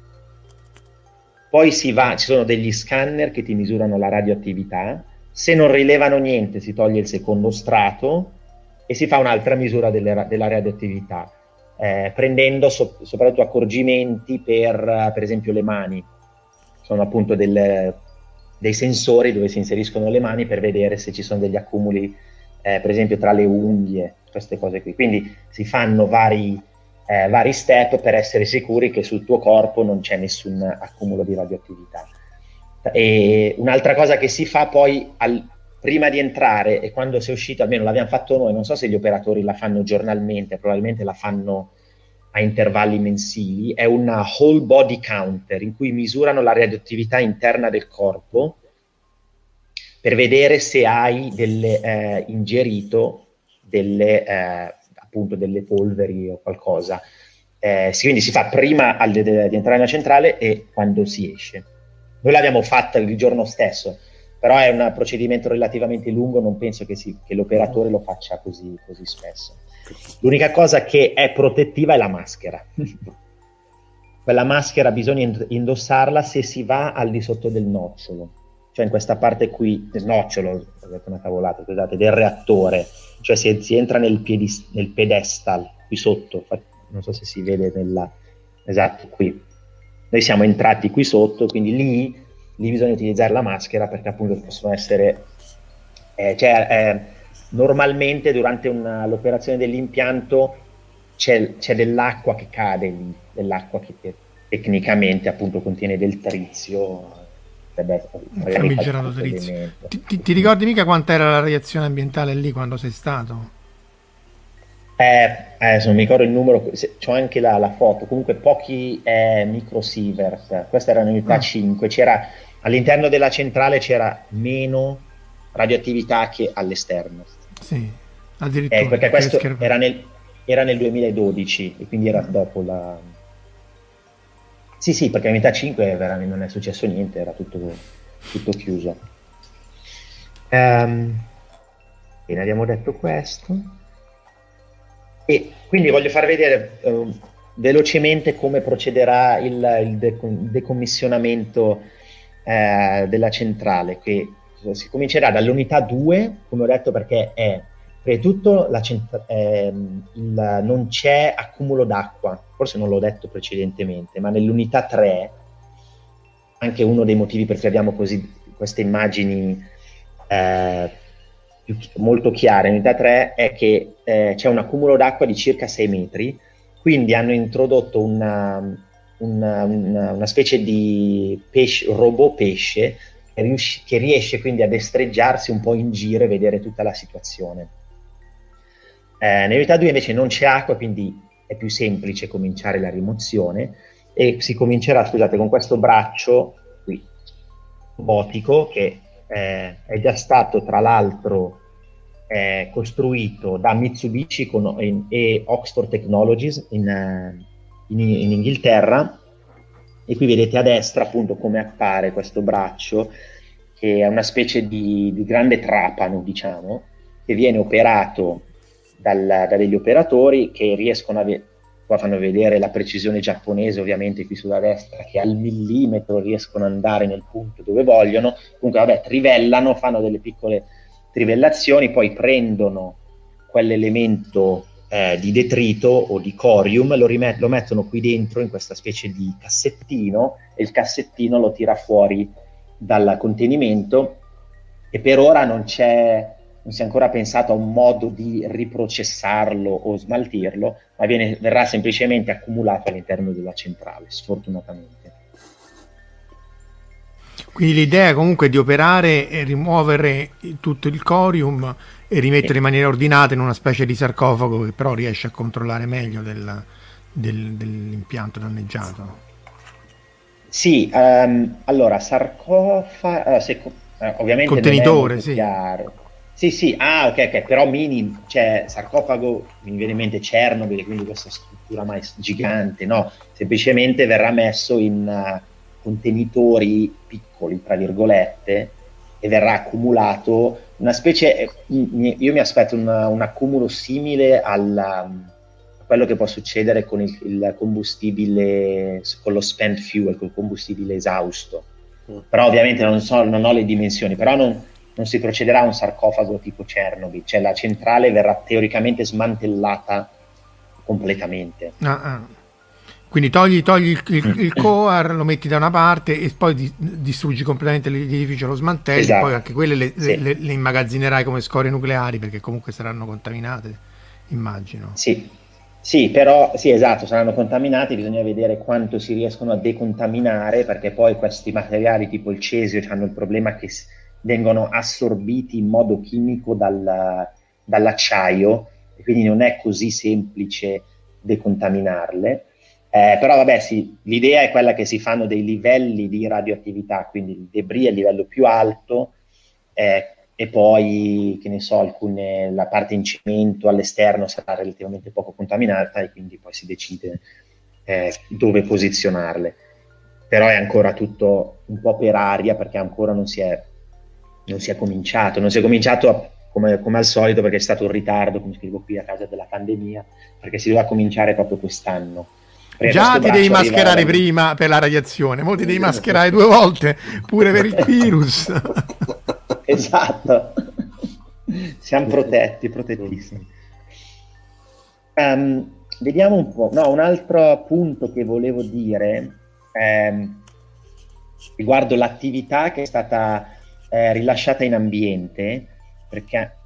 poi si va, ci sono degli scanner che ti misurano la radioattività, se non rilevano niente si toglie il secondo strato e si fa un'altra misura delle, della radioattività, eh, prendendo so, soprattutto accorgimenti per, per esempio, le mani. Sono appunto del, dei sensori dove si inseriscono le mani per vedere se ci sono degli accumuli eh, per esempio tra le unghie, queste cose qui. Quindi si fanno vari, eh, vari step per essere sicuri che sul tuo corpo non c'è nessun accumulo di radioattività. E un'altra cosa che si fa poi al, prima di entrare e quando sei uscito, almeno l'abbiamo fatto noi, non so se gli operatori la fanno giornalmente, probabilmente la fanno a intervalli mensili, è una whole body counter in cui misurano la radioattività interna del corpo per vedere se hai delle, eh, ingerito delle, eh, appunto delle polveri o qualcosa. Eh, quindi si fa prima al, di entrare nella centrale e quando si esce. Noi l'abbiamo fatta il giorno stesso, però è un procedimento relativamente lungo, non penso che, si, che l'operatore lo faccia così, così spesso. L'unica cosa che è protettiva è la maschera. Quella maschera bisogna indossarla se si va al di sotto del nocciolo cioè in questa parte qui del nocciolo, ho detto una cavolata, scusate, del reattore, cioè si, si entra nel, piedis, nel, pedestal qui sotto, non so se si vede nella, esatto qui. Noi siamo entrati qui sotto, quindi lì, lì bisogna utilizzare la maschera perché appunto possono essere, eh, cioè, eh, normalmente durante una, l'operazione dell'impianto c'è, c'è, dell'acqua che cade lì, dell'acqua che, che tecnicamente appunto contiene del trizio famigerato trizio. Ti, ti, ti, ricordi mica quanta era la radiazione ambientale lì quando sei stato? Eh, eh non mi ricordo il numero, c'ho anche la, la foto, comunque pochi eh, microsievert, questa era unità ah. 5, c'era, all'interno della centrale c'era meno radioattività che all'esterno. Sì, addirittura. Eh, perché questo era nel, era nel 2012 e quindi era dopo la sì, sì, perché metà 5 veramente non è successo niente, era tutto, tutto chiuso. Um, bene, abbiamo detto questo. E quindi voglio far vedere uh, velocemente come procederà il, il de- decommissionamento uh, della centrale, che si comincerà dall'unità 2, come ho detto, perché è Prima di tutto centra- ehm, il, non c'è accumulo d'acqua, forse non l'ho detto precedentemente, ma nell'unità 3, anche uno dei motivi per cui abbiamo così, queste immagini eh, più, molto chiare, nell'unità 3 è che eh, c'è un accumulo d'acqua di circa 6 metri, quindi hanno introdotto una, una, una, una specie di pesce, robot pesce che riesce quindi a destreggiarsi un po' in giro e vedere tutta la situazione. Eh, nell'unità 2 invece non c'è acqua, quindi è più semplice cominciare la rimozione e si comincerà, scusate, con questo braccio qui, robotico, che eh, è già stato tra l'altro eh, costruito da Mitsubishi con, in, e Oxford Technologies in, eh, in, in Inghilterra. E qui vedete a destra appunto come appare questo braccio che è una specie di, di grande trapano diciamo che viene operato dal, da degli operatori che riescono a vedere qua fanno vedere la precisione giapponese ovviamente qui sulla destra che al millimetro riescono ad andare nel punto dove vogliono. Comunque vabbè trivellano fanno delle piccole trivellazioni poi prendono quell'elemento eh, di detrito o di corium lo, rimet- lo mettono qui dentro in questa specie di cassettino e il cassettino lo tira fuori dal contenimento. E per ora non c'è non si è ancora pensato a un modo di riprocessarlo o smaltirlo, ma viene, verrà semplicemente accumulato all'interno della centrale, sfortunatamente. Quindi l'idea comunque di operare e rimuovere tutto il corium e rimettere sì. in maniera ordinata in una specie di sarcofago che però riesce a controllare meglio del, del, dell'impianto danneggiato. Sì, um, allora sarcofago, uh, se, uh, ovviamente contenitore, sì. Chiaro Sì, sì, ah, ok, ok, però mini, cioè sarcofago, mi viene in mente Chernobyl, quindi questa struttura mai gigante, no, semplicemente verrà messo in uh, contenitori piccoli, tra virgolette, e verrà accumulato una specie, eh, io mi aspetto un, un accumulo simile alla, a quello che può succedere con il, il, combustibile, con lo spent fuel, con il combustibile esausto. Mm. Però ovviamente non, so, non ho le dimensioni, però non, non si procederà a un sarcofago tipo Chernobyl, cioè la centrale verrà teoricamente smantellata completamente. Ah, ah. Quindi togli, togli il, il, il, core, lo metti da una parte e poi di, distruggi completamente l'edificio, lo smantelli, esatto. poi anche quelle le, sì. le, le, immagazzinerai come scorie nucleari perché comunque saranno contaminate, immagino. Sì, sì, però sì, esatto, saranno contaminati, bisogna vedere quanto si riescono a decontaminare perché poi questi materiali tipo il cesio hanno il problema che vengono assorbiti in modo chimico dal, dall'acciaio quindi non è così semplice decontaminarle. Eh, però vabbè sì, l'idea è quella che si fanno dei livelli di radioattività, quindi il debris il livello più alto eh, e poi, che ne so, alcune, la parte in cemento all'esterno sarà relativamente poco contaminata e quindi poi si decide eh, dove posizionarle. Però è ancora tutto un po' per aria perché ancora non si è, non si è cominciato, non si è cominciato a, come, come, al solito perché è stato un ritardo, come scrivo qui, a causa della pandemia, perché si doveva cominciare proprio quest'anno. Già ti devi mascherare arriva... prima per la radiazione, ora ti devi mascherare due volte pure per il virus. esatto, siamo protetti, protettissimi. Um, vediamo un po', no, un altro punto che volevo dire ehm, riguardo l'attività che è stata eh, rilasciata in ambiente, perché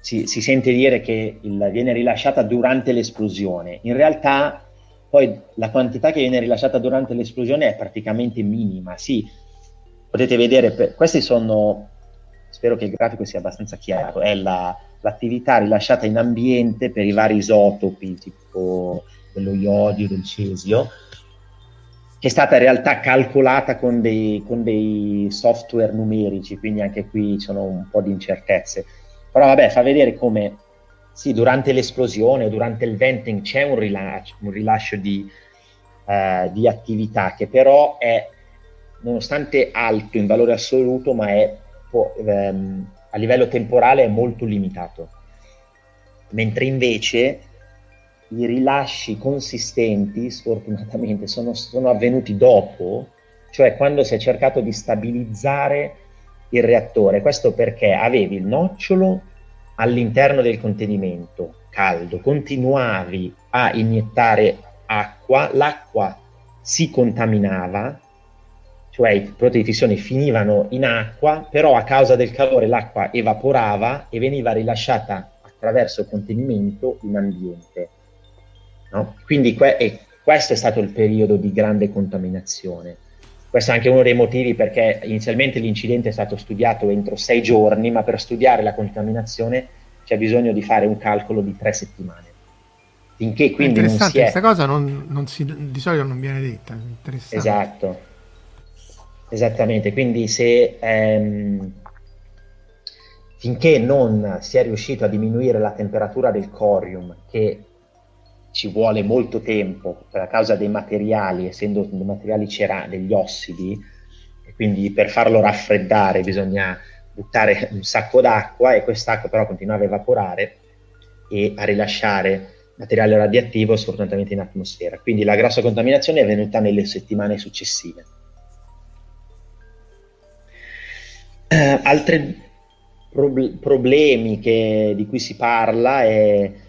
si, si sente dire che il, viene rilasciata durante l'esplosione. In realtà poi la quantità che viene rilasciata durante l'esplosione è praticamente minima. Sì, potete vedere, per, questi sono, spero che il grafico sia abbastanza chiaro, è la, l'attività rilasciata in ambiente per i vari isotopi, tipo dello iodio, del cesio, che è stata in realtà calcolata con dei, con dei software numerici, quindi anche qui ci sono un po' di incertezze. Però vabbè, fa vedere come sì, durante l'esplosione, durante il venting c'è un rilascio, un rilascio di, uh, di, attività che però è, nonostante alto in valore assoluto, ma è um, a livello temporale è molto limitato. Mentre invece i rilasci consistenti, sfortunatamente, sono, sono avvenuti dopo, cioè quando si è cercato di stabilizzare il reattore. Questo perché avevi il nocciolo all'interno del contenimento caldo continuavi a iniettare acqua, l'acqua si contaminava, cioè i prodotti di fissione finivano in acqua, però a causa del calore l'acqua evaporava e veniva rilasciata attraverso il contenimento in ambiente. No? Quindi que- questo è stato il periodo di grande contaminazione. Questo è anche uno dei motivi perché inizialmente l'incidente è stato studiato entro sei giorni, ma per studiare la contaminazione c'è bisogno di fare un calcolo di tre settimane. Finché quindi non si è... questa cosa non, non si, di solito non viene detta. Esatto, esattamente. Quindi se ehm, finché non si è riuscito a diminuire la temperatura del corium, che ci vuole molto tempo per causa dei materiali, essendo dei materiali cera- degli ossidi, quindi per farlo raffreddare bisogna buttare un sacco d'acqua e quest'acqua però continuava a evaporare e a rilasciare materiale radioattivo sfortunatamente in atmosfera. Quindi la grossa contaminazione è venuta nelle settimane successive. Uh, altri prob- problemi che, di cui si parla è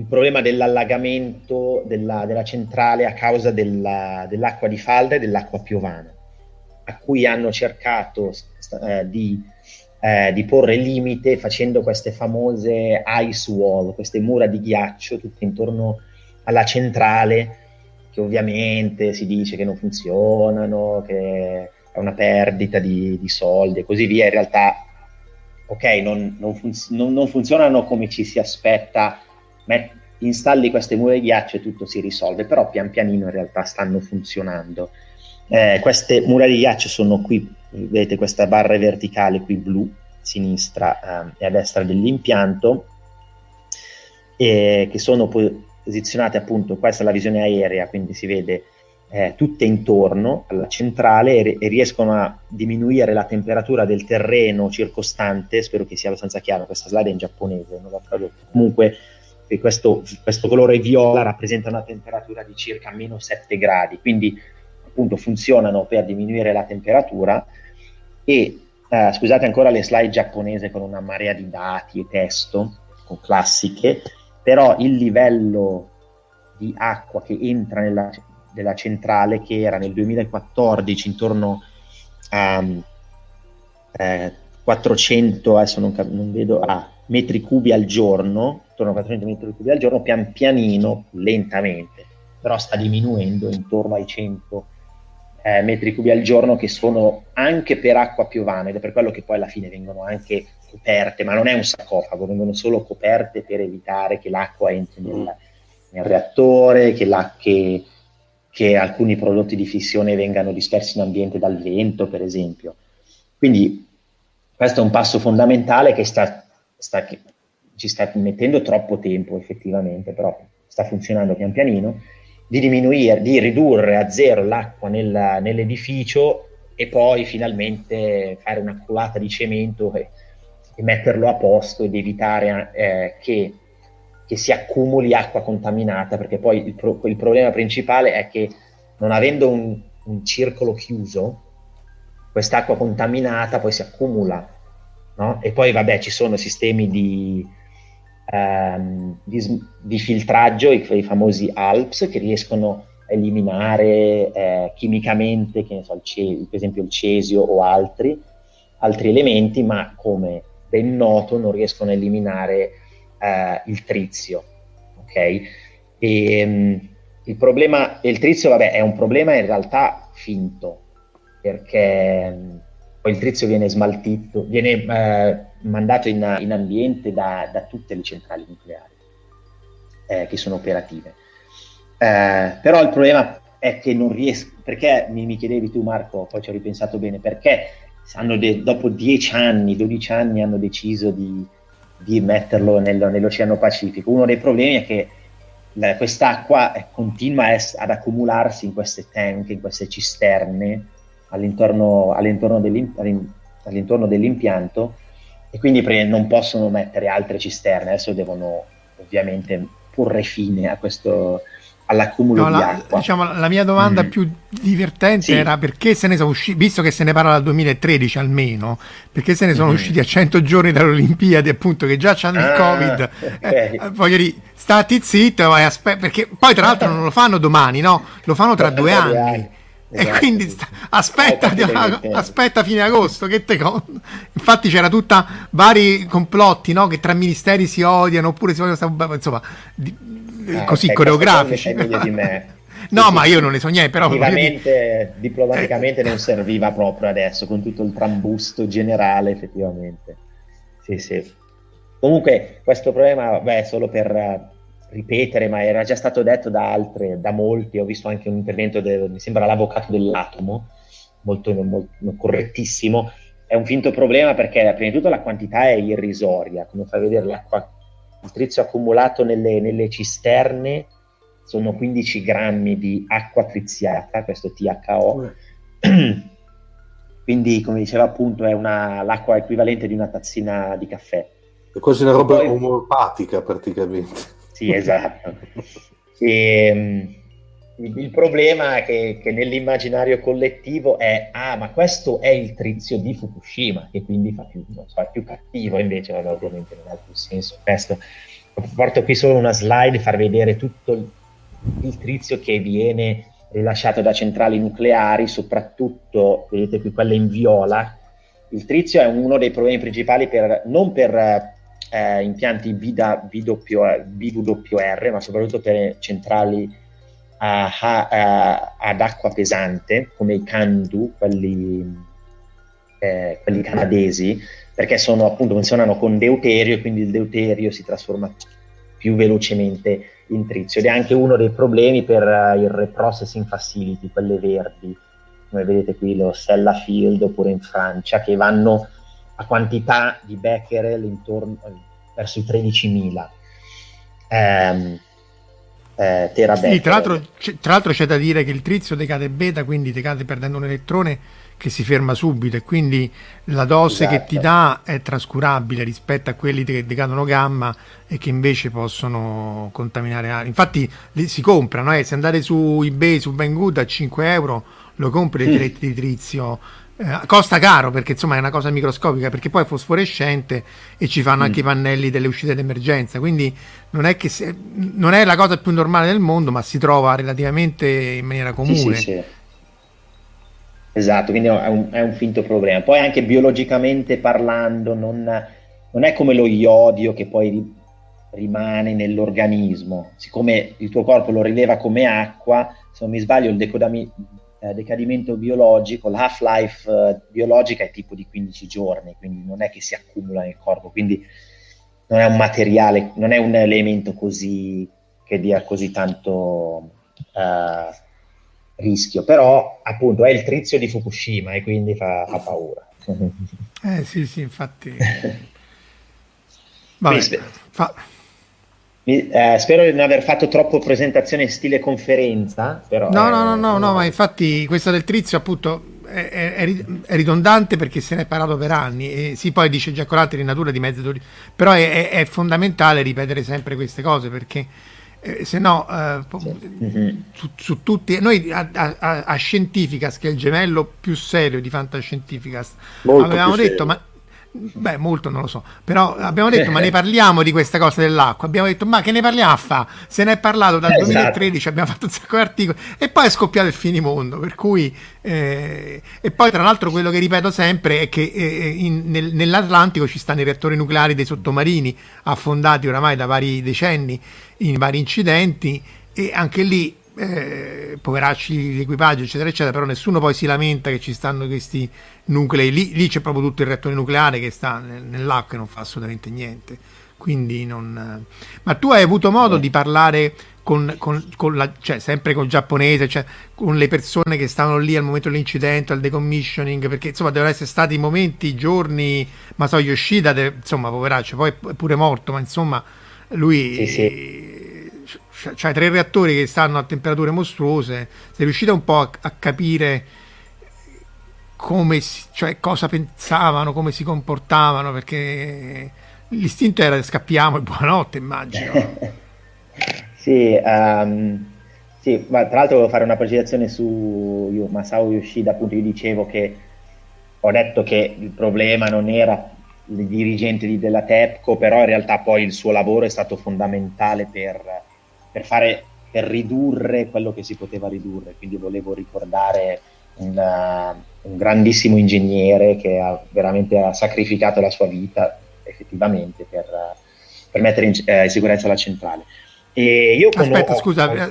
il problema dell'allagamento della, della centrale a causa della, dell'acqua di falda e dell'acqua piovana, a cui hanno cercato eh, di, eh, di, porre limite facendo queste famose ice wall, queste mura di ghiaccio tutte intorno alla centrale, che ovviamente si dice che non funzionano, che è una perdita di, di soldi e così via. In realtà, ok, non, non, funz- non funzionano come ci si aspetta met- installi queste mura di ghiaccio e tutto si risolve, però pian pianino in realtà stanno funzionando. Eh, queste mura di ghiaccio sono qui, vedete questa barra verticale qui blu, sinistra eh, e a destra dell'impianto, e che sono posizionate appunto, questa è la visione aerea, quindi si vede eh, tutte intorno alla centrale e, e, riescono a diminuire la temperatura del terreno circostante, spero che sia abbastanza chiaro, questa slide è in giapponese, non l'ho tradotto. Comunque questo, questo colore viola rappresenta una temperatura di circa meno 7 gradi, quindi appunto funzionano per diminuire la temperatura. E eh, scusate ancora le slide giapponese con una marea di dati e testo, con classiche, però il livello di acqua che entra nella, nella centrale, che era nel 2014 intorno a eh, 400, adesso non, non vedo, ah, metri cubi al giorno, intorno a 400 metri cubi al giorno, pian pianino, lentamente, però sta diminuendo intorno ai 100 eh, metri cubi al giorno che sono anche per acqua piovana ed è per quello che poi alla fine vengono anche coperte, ma non è un sarcofago, vengono solo coperte per evitare che l'acqua entri nel, nel reattore, che, la, che, che, alcuni prodotti di fissione vengano dispersi in ambiente dal vento, per esempio. Quindi questo è un passo fondamentale che, sta, sta, ci sta mettendo troppo tempo effettivamente, però sta funzionando pian pianino di diminuire, di ridurre a zero l'acqua nel, nell'edificio e poi finalmente fare una culata di cemento e, e metterlo a posto ed evitare eh, che, che, si accumuli acqua contaminata, perché poi il, pro, il problema principale è che non avendo un, un circolo chiuso, quest'acqua contaminata poi si accumula, no? E poi vabbè ci sono sistemi di, ehm, di, di, filtraggio, i, i, famosi ALPS, che riescono a eliminare eh, chimicamente, so, ce- per esempio il cesio o altri, altri elementi, ma come ben noto non riescono a eliminare eh, il trizio. Ok? E, um, il problema, il trizio, vabbè, è un problema in realtà finto, perché um, poi il trizio viene smaltito, viene eh, mandato in, in ambiente da, da, tutte le centrali nucleari eh, che sono operative. Eh, però il problema è che non riesco, perché mi, mi, chiedevi tu Marco, poi ci ho ripensato bene, perché de, dopo 10 anni, 12 anni hanno deciso di, di metterlo nel, nell'Oceano Pacifico. Uno dei problemi è che la, quest'acqua continua ad accumularsi in queste tank, in queste cisterne all'intorno, all'intorno, all'intorno dell'impianto e quindi non possono mettere altre cisterne, adesso devono ovviamente porre fine a questo, all'accumulo no, di la, acqua. Diciamo, la mia domanda mm. più divertente sì. era perché se ne sono usciti, visto che se ne parla dal 2013 almeno, perché se ne sono mm. usciti a 100 giorni dalle Olimpiadi, appunto, che già hanno ah, il Covid. Okay. Eh, voglio dire, stati zitto, vai aspe- perché poi tra l'altro non lo fanno domani, no? Lo fanno tra due anni. anni. Esatto, e quindi sta, aspetta, eh, aspetta fine agosto. Che te con... Infatti c'era tutta vari complotti no? che tra ministeri si odiano oppure si odiano, insomma, di, ah, così okay, coreografici. di me. no, sì, ma io non ne so niente, però diplomaticamente, diplomaticamente non serviva proprio adesso con tutto il trambusto generale, effettivamente. Sì, sì. Comunque, questo problema, beh, solo per ripetere, ma era già stato detto da altre, da molti, ho visto anche un intervento, de, mi sembra l'avvocato dell'atomo, molto, molto, correttissimo, è un finto problema perché prima di tutto la quantità è irrisoria, come fa vedere l'acqua, il trizio accumulato nelle, nelle cisterne sono 15 grammi di acqua triziata, questo THO, quindi come diceva appunto è una, l'acqua equivalente di una tazzina di caffè. È quasi una roba poi... omeopatica praticamente. Sì, esatto. E, um, il problema è che, che, nell'immaginario collettivo è, ah, ma questo è il trizio di Fukushima, che quindi fa più, so, più cattivo, invece vabbè, ovviamente non ha più senso questo. Porto qui solo una slide, far vedere tutto il, il trizio che viene rilasciato da centrali nucleari, soprattutto, vedete qui quelle in viola. Il trizio è uno dei problemi principali per, non per eh, impianti BWR, BWR, ma soprattutto per centrali a, a, ad acqua pesante, come i Candu, quelli, eh, quelli canadesi, perché sono, appunto, funzionano con deuterio e quindi il deuterio si trasforma più velocemente in trizio. Ed è anche uno dei problemi per uh, il reprocessing facility, quelle verdi, come vedete qui lo Sellafield oppure in Francia, che vanno a quantità di becquerel intorno verso i 13.000 ehm, eh, terabecquerel. Sì, tra l'altro, tra l'altro c'è da dire che il trizio decade beta, quindi decade perdendo un elettrone che si ferma subito e quindi la dose esatto. che ti esatto. dà è trascurabile rispetto a quelli che decadono gamma e che invece possono contaminare aria. Infatti li si comprano, eh. se andate su eBay, su Banggood a 5 euro lo compri dei diretti di trizio. Eh, costa caro perché insomma è una cosa microscopica perché poi è fosforescente e ci fanno mm. anche i pannelli delle uscite d'emergenza quindi non è che se, non è la cosa più normale del mondo ma si trova relativamente in maniera comune sì, sì, sì. Esatto, quindi è un, è un, finto problema. Poi anche biologicamente parlando, non, non, è come lo iodio che poi rimane nell'organismo. Siccome il tuo corpo lo rileva come acqua, se non mi sbaglio il decodami, eh, decadimento biologico, l'half-life eh, biologica è tipo di 15 giorni, quindi non è che si accumula nel corpo, quindi non è un materiale, non è un elemento così che dia così tanto... Uh, rischio, però appunto è il trizio di Fukushima e quindi fa, fa paura. Eh sì, sì, infatti. Vabbè, fa... Mi, eh, spero di non aver fatto troppo presentazione in stile conferenza, però... No, no, no, no, no, ma infatti questa del trizio appunto è, è, è, ridondante perché se ne è parlato per anni e si poi dice giacolante in natura di mezzo però è, è fondamentale ripetere sempre queste cose perché eh, se no eh, mm-hmm. su, su, tutti noi a, a, a, Scientificas che è il gemello più serio di Fantascientificas Molto avevamo detto serio. ma Beh, molto non lo so, però abbiamo detto ma ne parliamo di questa cosa dell'acqua, abbiamo detto ma che ne parliamo a fa? Se ne è parlato dal esatto. 2013, abbiamo fatto un sacco di articoli e poi è scoppiato il finimondo, per cui eh, e poi tra l'altro quello che ripeto sempre è che eh, in, nel, nell'Atlantico ci stanno i reattori nucleari dei sottomarini affondati oramai da vari decenni in vari incidenti e anche lì eh, poveracci l'equipaggio eccetera eccetera però nessuno poi si lamenta che ci stanno questi nuclei. Lì, lì c'è proprio tutto il reattore nucleare che sta nell'acqua e non fa assolutamente niente. Quindi non ma tu hai avuto modo di parlare con, con, con la, cioè, sempre con il giapponese, cioè, con le persone che stavano lì al momento dell'incidente, al decommissioning, perché insomma devono essere stati momenti, giorni, ma so Yoshida, de, insomma, poveraccio, poi è pure morto, ma insomma lui sì, sì. C'ha tre reattori che stanno a temperature mostruose, sei riuscito un po' a, a capire come si, cioè, cosa pensavano, come si comportavano, perché l'istinto era scappiamo e buonanotte, immagino. sì, um, sì, ma tra l'altro volevo fare una precisazione su Masao Yoshida, appunto io dicevo che ho detto che il problema non era il dirigente della TEPCO, però in realtà poi il suo lavoro è stato fondamentale per, per, fare, per ridurre quello che si poteva ridurre, quindi volevo ricordare un, un grandissimo ingegnere che ha veramente ha sacrificato la sua vita effettivamente per, per mettere in, eh, in sicurezza la centrale. E io Aspetta, scusa, eh,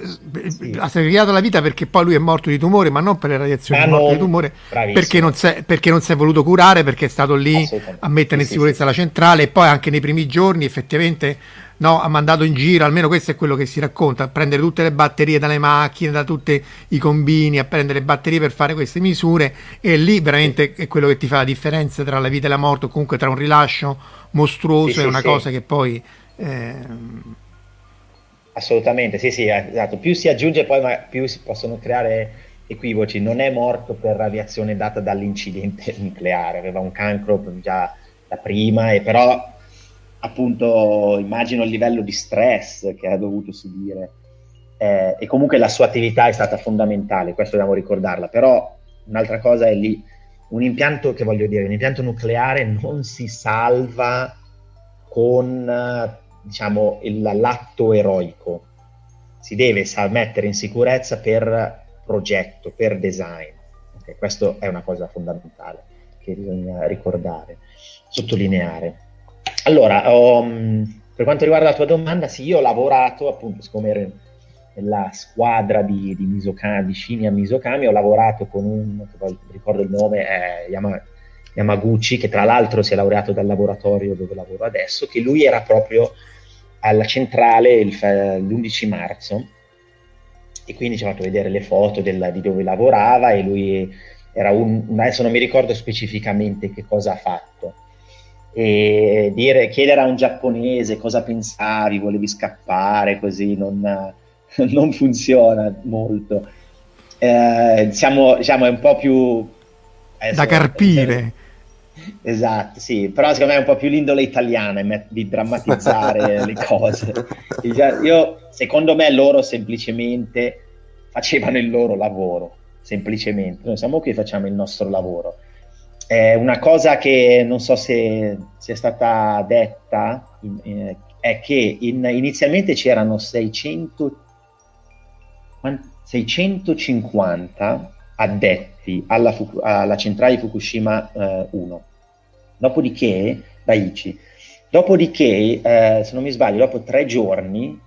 sì. ha sacrificato la vita perché poi lui è morto di tumore, ma non per le radiazioni, ah, è morto no, di tumore perché non, perché non, si è voluto curare, perché è stato lì a mettere in sì, sicurezza sì, la centrale e poi anche nei primi giorni effettivamente no, ha mandato in giro, almeno questo è quello che si racconta, a prendere tutte le batterie dalle macchine, da tutti i combini, a prendere le batterie per fare queste misure e lì veramente è quello che ti fa la differenza tra la vita e la morte o comunque tra un rilascio mostruoso e una cosa che poi... Eh, Assolutamente, sì, sì, esatto. Più si aggiunge poi, ma più si possono creare equivoci. Non è morto per radiazione data dall'incidente nucleare, aveva un cancro già da prima, e però appunto immagino il livello di stress che ha dovuto subire. Eh, e comunque la sua attività è stata fondamentale, questo dobbiamo ricordarla. Però un'altra cosa è lì, un impianto che voglio dire, un impianto nucleare non si salva con diciamo, il, l'atto eroico. Si deve mettere in sicurezza per progetto, per design. Okay, questo è una cosa fondamentale che bisogna ricordare, sottolineare. Allora, um, per quanto riguarda la tua domanda, sì, io ho lavorato, appunto, siccome ero nella squadra di, di, Misokami, di Shinya Misokami, ho lavorato con un, ricordo il nome, è Yama, Yamaguchi, che tra l'altro si è laureato dal laboratorio dove lavoro adesso, che lui era proprio alla centrale il, l'11 marzo. E quindi ci ha fatto vedere le foto del, di dove lavorava e lui era un, adesso non mi ricordo specificamente che cosa ha fatto, e dire, chiedere a un giapponese cosa pensavi, volevi scappare, così non, non funziona molto. Eh, siamo, diciamo, è un po' più... Adesso, da carpire. Esatto, sì, però secondo me è un po' più l'indole italiana di drammatizzare le cose. Io, secondo me loro semplicemente facevano il loro lavoro, semplicemente. Noi siamo qui e facciamo il nostro lavoro. Eh, una cosa che non so se sia stata detta eh, è che in, inizialmente c'erano 600, 650 addetti alla, alla, centrale di Fukushima eh, 1. Dopodiché, Daiichi, dopodiché, eh, se non mi sbaglio, dopo tre giorni,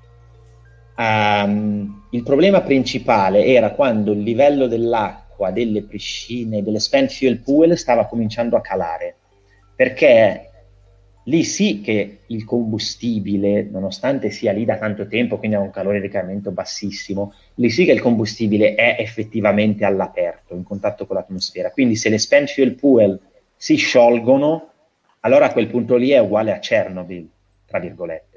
um, il problema principale era quando il livello dell'acqua l'acqua delle piscine, delle spent fuel pool stava cominciando a calare, perché lì sì che il combustibile, nonostante sia lì da tanto tempo, quindi ha un calore di ricariamento bassissimo, lì sì che il combustibile è effettivamente all'aperto, in contatto con l'atmosfera. Quindi se le spent fuel pool si sciolgono, allora a quel punto lì è uguale a Chernobyl, tra virgolette.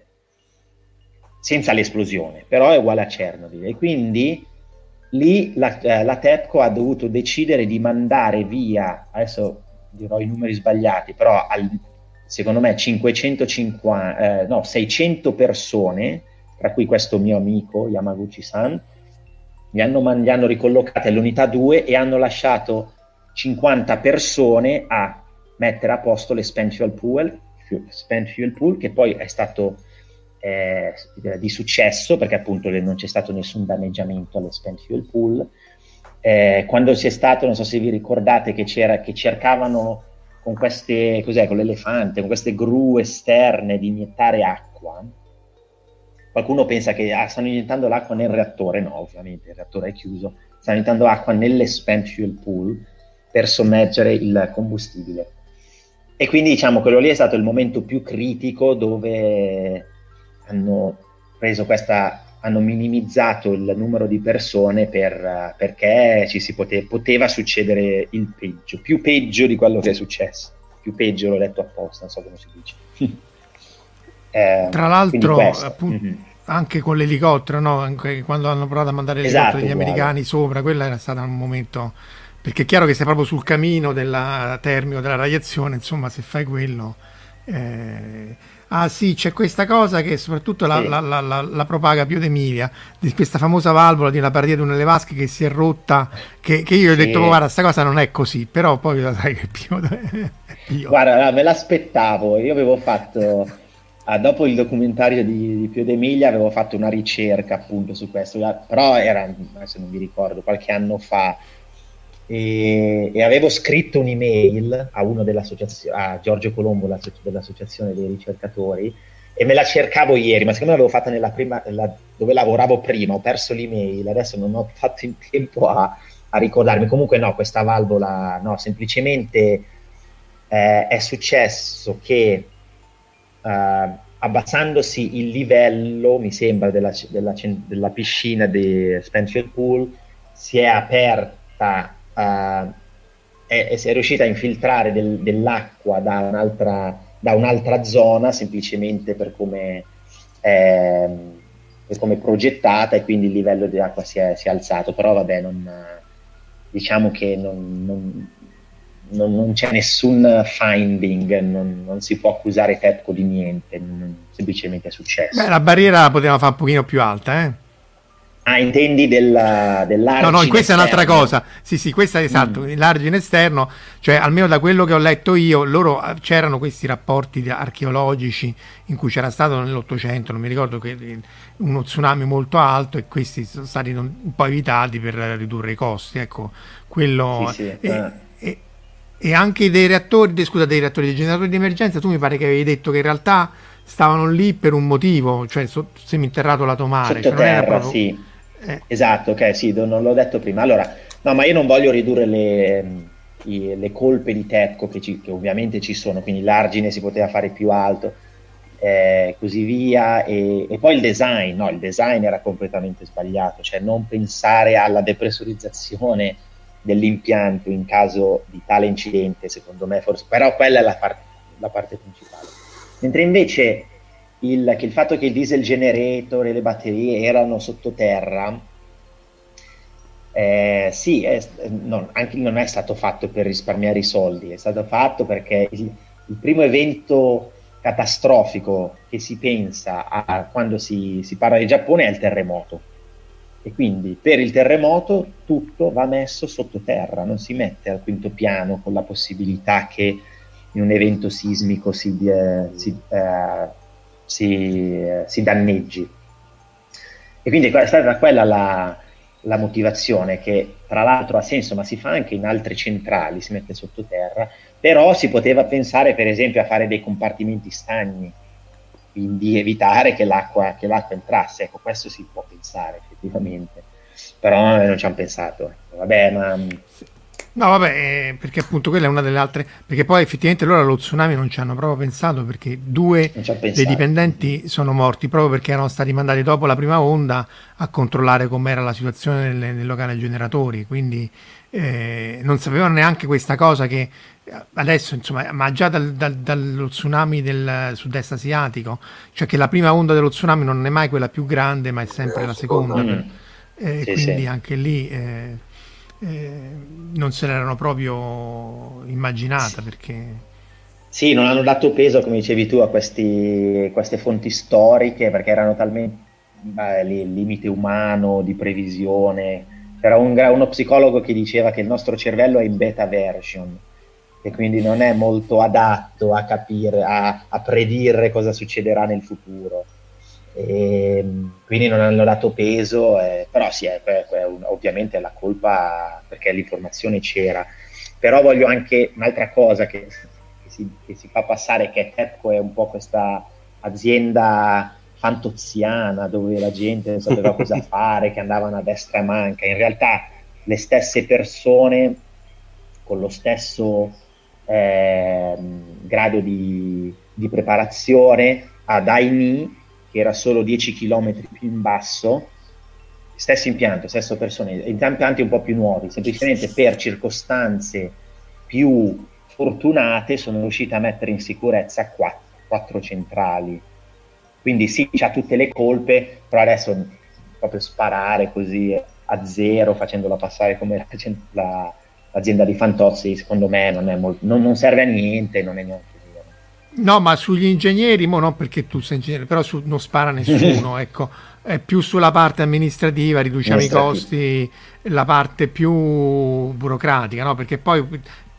Senza l'esplosione, però è uguale a Chernobyl. E quindi lì la, eh, la TEPCO ha dovuto decidere di mandare via, adesso dirò i numeri sbagliati, però al, secondo me 550, eh, no, 600 persone, tra cui questo mio amico Yamaguchi-san, li hanno, li hanno ricollocati all'unità 2 e hanno lasciato 50 persone a mettere a posto le spent fuel pool, spent fuel pool che poi è stato eh, di successo, perché appunto non c'è stato nessun danneggiamento alle spent fuel pool. Eh, quando si è stato, non so se vi ricordate, che, che cercavano con queste, cos'è, con l'elefante, con queste gru esterne di iniettare acqua. Qualcuno pensa che ah, stanno iniettando l'acqua nel reattore, no, ovviamente il reattore è chiuso, stanno iniettando acqua nelle spent fuel pool per sommergere il combustibile. E quindi diciamo quello lì è stato il momento più critico dove hanno preso questa hanno minimizzato il numero di persone per, perché ci si pote, poteva succedere il peggio, più peggio di quello che è successo. Più peggio l'ho letto apposta, non so come si dice. eh, Tra l'altro, appunto, mm-hmm. anche con l'elicottero, no? anche quando hanno provato a mandare l'elicottero esatto, degli uguale. americani sopra, quello era stato un momento. Perché è chiaro che sei proprio sul cammino della termico, della radiazione, insomma, se fai quello. Eh, Ah sì, c'è questa cosa che soprattutto la, sì. la, la, la propaga Pio D'Emilia, di questa famosa valvola di una paradia di una vasche che si è rotta, che, che io ho detto sì. guarda, questa cosa non è così, però poi la sai che Pio, Pio. Guarda, me l'aspettavo, io avevo fatto, ah, dopo il documentario di, di Pio D'Emilia avevo fatto una ricerca appunto su questo, però era, adesso non mi ricordo, qualche anno fa, e, e, avevo scritto un'email a uno dell'associazione, a Giorgio Colombo dell'associazione dei ricercatori e me la cercavo ieri, ma siccome l'avevo fatta nella prima, la, dove lavoravo prima, ho perso l'email, adesso non ho fatto in tempo a, a ricordarmi. Comunque no, questa valvola, no, semplicemente eh, è successo che eh, abbassandosi il livello, mi sembra, della, della, della piscina di Spencer Pool, si è aperta uh, è, è, riuscita a infiltrare del, dell'acqua da un'altra, da un'altra, zona semplicemente per come, eh, per come progettata e quindi il livello di acqua si è, si è alzato, però vabbè, non, diciamo che non, non, non, non, c'è nessun finding, non, non, si può accusare TEPCO di niente, semplicemente è successo. Beh, la barriera la potevamo fare un pochino più alta, eh? Ah, intendi della, dell'argine No, no, questa esterno. è un'altra cosa. Sì, sì, questa è esatto, mm. l'argine esterno, cioè almeno da quello che ho letto io, loro eh, c'erano questi rapporti archeologici in cui c'era stato nell'Ottocento, non mi ricordo che eh, uno tsunami molto alto e questi sono stati un po' evitati per ridurre i costi, ecco, quello sì, sì, e, eh. e, e, anche dei reattori, scusa, dei reattori dei generatori di emergenza, tu mi pare che avevi detto che in realtà stavano lì per un motivo, cioè so, seminterrato lato mare, cioè non era proprio... sì eh. Esatto, ok, sì, non l'ho detto prima. Allora, no, ma io non voglio ridurre le, le colpe di Tepco che, ci, che, ovviamente ci sono, quindi l'argine si poteva fare più alto, eh, così via. E, e, poi il design, no, il design era completamente sbagliato, cioè non pensare alla depressurizzazione dell'impianto in caso di tale incidente, secondo me, forse, però quella è la parte la parte principale. Mentre invece il, che il fatto che il diesel generator e le batterie erano sottoterra, eh, sì, è, non, anche non è stato fatto per risparmiare i soldi, è stato fatto perché il, il primo evento catastrofico che si pensa a quando si, si parla di Giappone è il terremoto. E quindi per il terremoto tutto va messo sottoterra, non si mette al quinto piano con la possibilità che in un evento sismico si, eh, si, eh, si, eh, si, danneggi. E quindi è stata quella la, la, motivazione che tra l'altro ha senso, ma si fa anche in altre centrali, si mette sottoterra, però si poteva pensare per esempio a fare dei compartimenti stagni, quindi evitare che l'acqua, che l'acqua entrasse, ecco questo si può pensare effettivamente, però non ci hanno pensato, vabbè ma... No, vabbè, eh, perché appunto quella è una delle altre. Perché poi effettivamente loro allo tsunami non ci hanno proprio pensato perché due dei dipendenti sono morti proprio perché erano stati mandati dopo la prima onda a controllare com'era la situazione nel, nel locale generatori. Quindi eh, non sapevano neanche questa cosa che adesso, insomma, ma già dal, dal, dallo tsunami del sud-est asiatico, cioè che la prima onda dello tsunami non è mai quella più grande, ma è sempre la seconda. Eh, sì, quindi sì. anche lì. Eh, eh, non se l'erano proprio immaginata perché... Sì, non hanno dato peso, come dicevi tu, a questi, queste fonti storiche perché erano talmente beh, il limite umano di previsione. C'era un, uno psicologo che diceva che il nostro cervello è in beta version e quindi non è molto adatto a capire, a, a predire cosa succederà nel futuro e ehm, quindi non hanno dato peso, eh, però sì, è, è, è un, ovviamente la colpa perché l'informazione c'era. Però voglio anche un'altra cosa che, che, si, che si, fa passare, che TEPCO è un po' questa azienda fantoziana dove la gente non sapeva cosa fare, che andavano a destra e manca. In realtà le stesse persone con lo stesso eh, grado di, di preparazione ad AINI che era solo 10 km più in basso, stesso impianto, stesso personale, impianti un po' più nuovi, semplicemente per circostanze più fortunate sono riusciti a mettere in sicurezza quattro, quattro centrali. Quindi sì, c'ha tutte le colpe, però adesso proprio sparare così a zero, facendola passare come la, la, l'azienda di Fantozzi, secondo me non, molto, non, non serve a niente, non è niente No, ma sugli ingegneri, mo non perché tu sei ingegnere, però su, non spara nessuno, ecco, è più sulla parte amministrativa, riduciamo i costi, la parte più burocratica, no? Perché poi,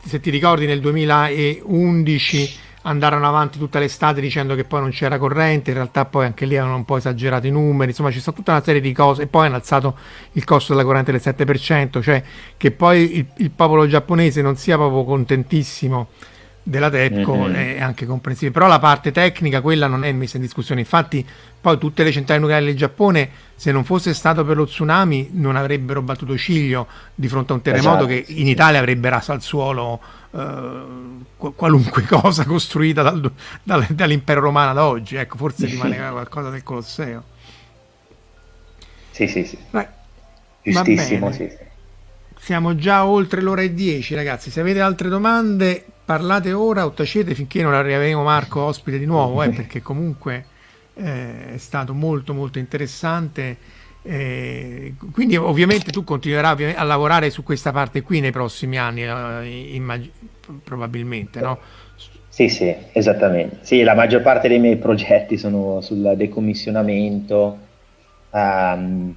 se ti ricordi, nel 2011 andarono avanti tutta l'estate dicendo che poi non c'era corrente, in realtà poi anche lì hanno un po' esagerato i numeri, insomma c'è stata tutta una serie di cose e poi hanno alzato il costo della corrente del 7%, cioè che poi il, il popolo giapponese non sia proprio contentissimo della TEPCO mm-hmm. è anche comprensibile, però la parte tecnica quella non è messa in discussione, infatti poi tutte le centrali nucleari del Giappone se non fosse stato per lo tsunami non avrebbero battuto ciglio di fronte a un terremoto esatto, che in. Italia avrebbe raso al suolo eh, qualunque cosa costruita dal, dal, dall'impero romano ad oggi, ecco forse rimaneva qualcosa del Colosseo. Sì, sì, sì. Beh, Giustissimo, sì, sì. Siamo già oltre l'ora e dieci ragazzi, se avete altre domande parlate ora o tacete finché non arriveremo Marco ospite di nuovo, eh, perché comunque eh, è stato molto molto interessante. Eh, quindi ovviamente tu continuerai a lavorare su questa parte qui nei prossimi anni, eh, immag- probabilmente, no? Sì, sì, esattamente. Sì, la maggior parte dei miei progetti sono sul decommissionamento, um,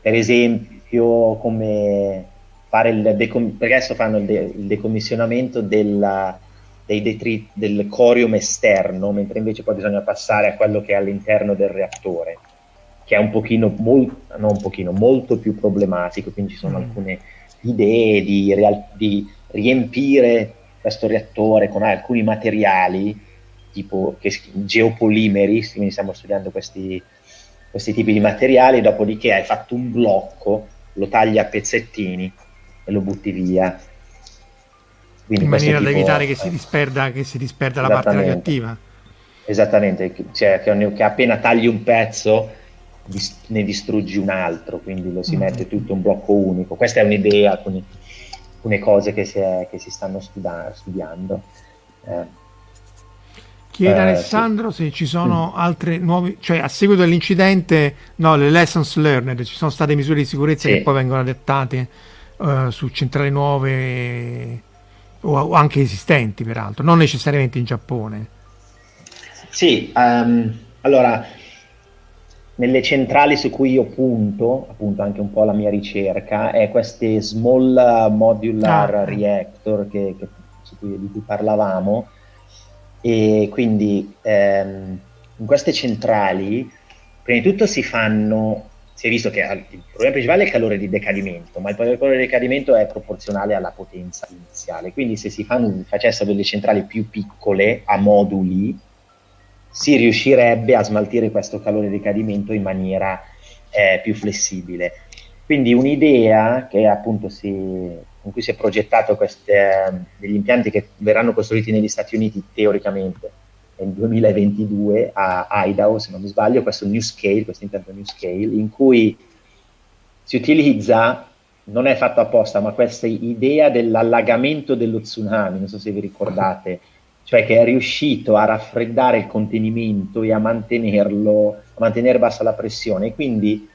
per esempio come fare il decom- perché adesso fanno il, de- il decommissionamento della, dei detri- del corium esterno, mentre invece poi bisogna passare a quello che è all'interno del reattore, che è un pochino, mol- non un pochino, molto più problematico, quindi ci sono mm. alcune idee di, real- di riempire questo reattore con alcuni materiali tipo che, geopolimeri, quindi stiamo studiando questi, questi tipi di materiali, dopodiché hai fatto un blocco, lo tagli a pezzettini e lo butti via. Quindi in maniera da evitare che si disperda, che si disperda la parte radioattiva. Esattamente, cioè che, che, appena tagli un pezzo ne distruggi un altro, quindi lo si mm. mette tutto un blocco unico. Questa è un'idea, alcune, alcune cose che si, è, che si stanno studia, studiando. Eh. Chiede eh, Alessandro sì. se ci sono altre nuove, cioè a seguito dell'incidente, no, le lessons learned, ci sono state misure di sicurezza sì. che poi vengono adattate uh, su centrali nuove o, anche esistenti, peraltro, non necessariamente in Giappone. Sì, um, allora nelle centrali su cui io punto, appunto anche un po' la mia ricerca, è queste small modular ah. reactor che, che, di cui parlavamo e quindi ehm, in queste centrali prima di tutto si fanno si è visto che il problema principale è il calore di decadimento, ma il calore di decadimento è proporzionale alla potenza iniziale. Quindi se si fanno, facessero delle centrali più piccole a moduli, si riuscirebbe a smaltire questo calore di decadimento in maniera eh, più flessibile. Quindi un'idea che appunto si, con cui si è progettato queste, degli impianti che verranno costruiti negli Stati Uniti teoricamente nel 2022 a Idaho, se non mi sbaglio, questo New Scale, questo impianto New Scale, in cui si utilizza, non è fatto apposta, ma questa idea dell'allagamento dello tsunami, non so se vi ricordate, cioè che è riuscito a raffreddare il contenimento e a mantenerlo, a mantenere bassa la pressione, quindi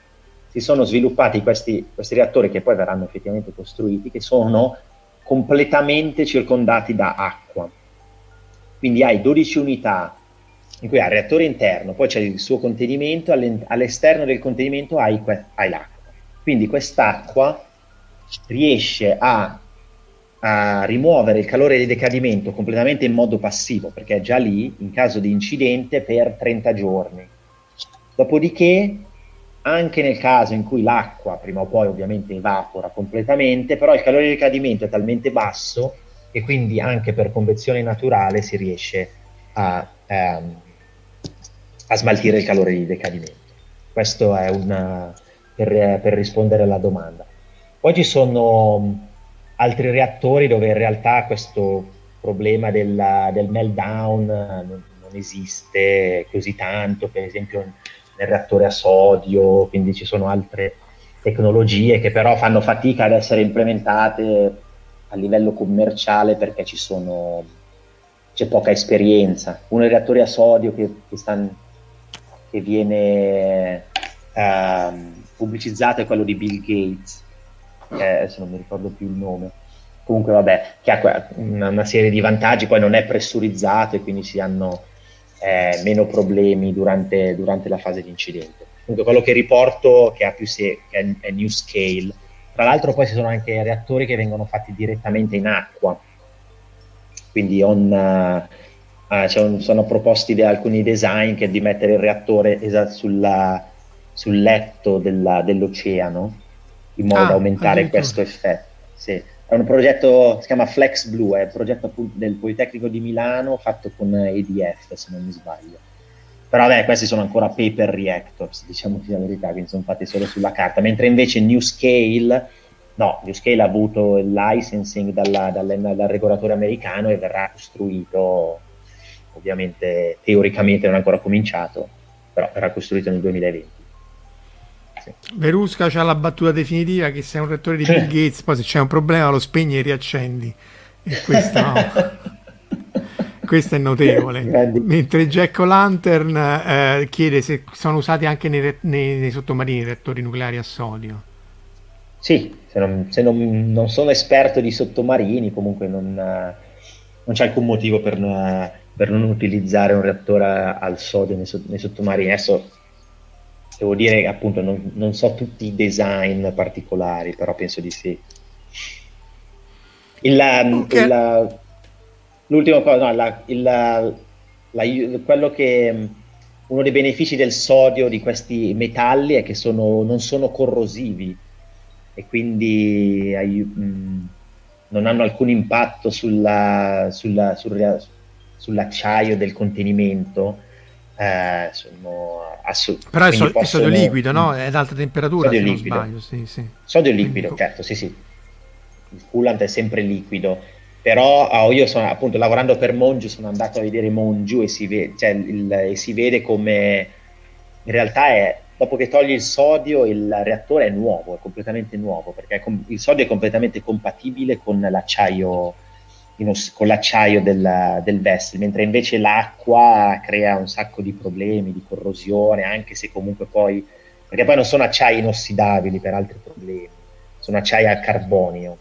si sono sviluppati questi, questi reattori che poi verranno effettivamente costruiti, che sono completamente circondati da acqua. Quindi hai 12 unità in cui hai il reattore interno, poi c'è il suo contenimento, all'esterno del contenimento hai, hai l'acqua. Quindi quest'acqua riesce a, a, rimuovere il calore di decadimento completamente in modo passivo, perché è già lì in caso di incidente per 30 giorni. Dopodiché anche nel caso in cui l'acqua prima o poi ovviamente evapora completamente, però il calore di decadimento è talmente basso che quindi anche per convezione naturale si riesce a, ehm, a smaltire il calore di decadimento. Questo è una, per, per rispondere alla domanda. Poi ci sono altri reattori dove in realtà questo problema della, del meltdown non, non esiste così tanto, per esempio nel reattore a sodio, quindi ci sono altre tecnologie che però fanno fatica ad essere implementate a livello commerciale perché ci sono, c'è poca esperienza. Uno dei reattori a sodio che, che, stanno, che viene uh, pubblicizzato è quello di Bill Gates, eh, adesso non mi ricordo più il nome. Comunque vabbè, che ha una, una serie di vantaggi, poi non è pressurizzato e quindi si hanno eh, meno problemi durante, durante, la fase di incidente. Comunque quello che riporto che ha più se- che è, è New Scale. Tra l'altro poi ci sono anche reattori che vengono fatti direttamente in acqua, quindi on, uh, uh, cioè, sono proposti da alcuni design che di mettere il reattore esatto sulla, sul letto della, dell'oceano in modo ah, da aumentare questo effetto. Sì è un progetto, si chiama Flex Blue, è un progetto del Politecnico di Milano fatto con EDF, se non mi sbaglio. Però vabbè, questi sono ancora paper reactors, diciamo la verità, quindi sono fatti solo sulla carta, mentre invece New Scale, no, New Scale ha avuto il licensing dalla, dal, dal regolatore americano e verrà costruito, ovviamente teoricamente non è ancora cominciato, però verrà costruito nel 2020. Verusca c'ha la battuta definitiva che sei un rettore di Bill Gates, poi se c'è un problema lo spegni e riaccendi. E questo, questo è notevole. Mentre Jack O'Lantern eh, chiede se sono usati anche nei, nei, nei sottomarini reattori nucleari a sodio. Sì, se, non, se non, non, sono esperto di sottomarini, comunque non, non c'è alcun motivo per, per, non utilizzare un reattore al sodio nei, nei sottomarini. Adesso devo dire che appunto non, non, so tutti i design particolari, però penso di sì. Il, okay. il, l'ultima cosa, no, la, il, la, quello che uno dei benefici del sodio di questi metalli è che sono, non sono corrosivi e quindi mh, non hanno alcun impatto sulla, sulla, sul, sull'acciaio del contenimento eh, sono assolutamente. Però è, so, possono... è, sodio liquido, no? È ad alta temperatura, sodio liquido. Sbaglio, sì, sì. Sodio liquido, Quindi... certo, sì, sì. Il coolant è sempre liquido, però oh, io sono appunto lavorando per Mongiu, sono andato a vedere Mongiu e si vede, cioè, il, e si vede come in realtà è dopo che togli il sodio il reattore è nuovo, è completamente nuovo, perché il sodio è completamente compatibile con l'acciaio oss- con l'acciaio del, del vessel, mentre invece l'acqua crea un sacco di problemi, di corrosione, anche se comunque poi, perché poi non sono acciai inossidabili per altri problemi, sono acciai a carbonio